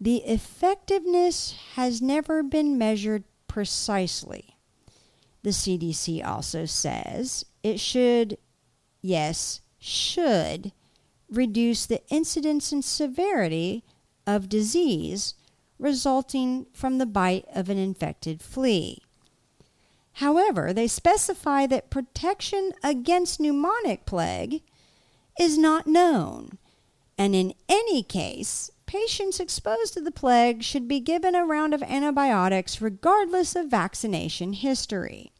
the effectiveness has never been measured precisely. The CDC also says it should, yes, should, reduce the incidence and severity of disease resulting from the bite of an infected flea. However, they specify that protection against pneumonic plague is not known, and in any case, patients exposed to the plague should be given a round of antibiotics regardless of vaccination history.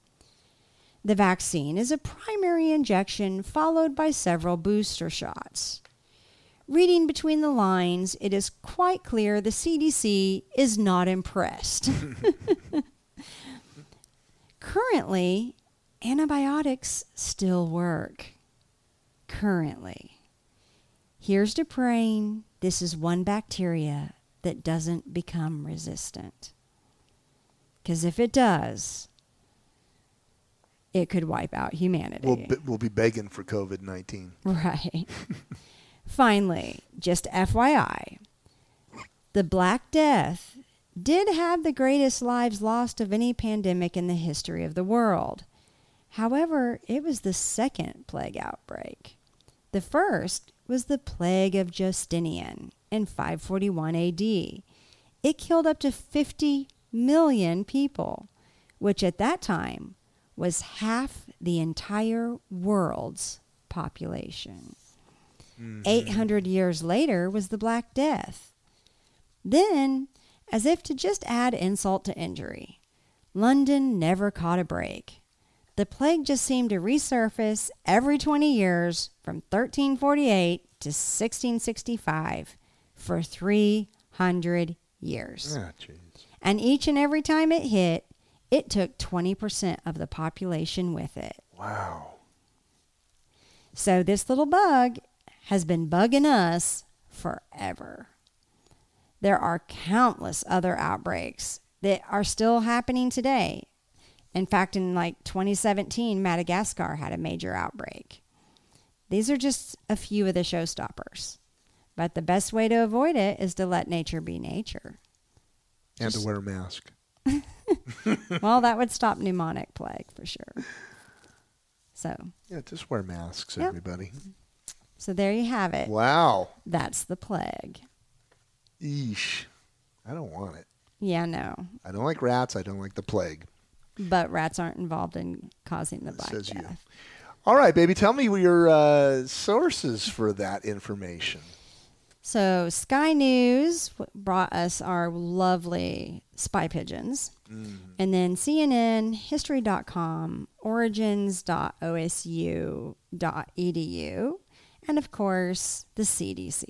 The vaccine is a primary injection followed by several booster shots. Reading between the lines, it is quite clear the CDC is not impressed. Currently, antibiotics still work. Currently. Here's to praying this is one bacteria that doesn't become resistant. Because if it does, it could wipe out humanity. We'll, be, we'll be begging for COVID 19. Right. Finally, just FYI, the Black Death did have the greatest lives lost of any pandemic in the history of the world. However, it was the second plague outbreak. The first was the plague of Justinian in 541 AD. It killed up to 50 million people, which at that time was half the entire world's population. Mm-hmm. 800 years later was the Black Death. Then, as if to just add insult to injury, London never caught a break. The plague just seemed to resurface every 20 years from 1348 to 1665, for 300 years. Ah. And each and every time it hit, it took 20% of the population with it. Wow. So this little bug has been bugging us forever. There are countless other outbreaks that are still happening today. In fact, in like 2017, Madagascar had a major outbreak. These are just a few of the showstoppers. But the best way to avoid it is to let nature be nature. And Just- to wear a mask. well, that would stop pneumonic plague for sure. So, Yeah, just wear masks, Yep. everybody. so there you have it. Wow. That's the plague. Eesh. I don't want it. Yeah, no. I don't like rats. I don't like the plague. But rats aren't involved in causing the bite says you. death. All right, baby. Tell me your uh, sources for that information. So Sky News brought us our lovely spy pigeons. And then CNN, History.com, Origins.osu.edu, and of course, the CDC.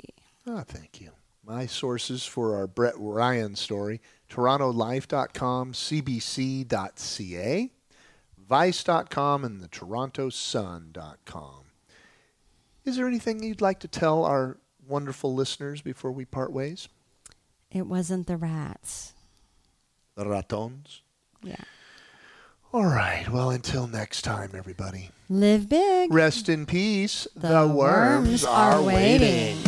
Oh, thank you. My sources for our Brett Ryan story TorontoLife.com, CBC.ca, Vice.com, and the TorontoSun.com. Is there anything you'd like to tell our wonderful listeners before we part ways? It wasn't the rats. The ratons. Yeah. All right. Well, until next time, everybody. Live big. Rest in peace. The worms are waiting.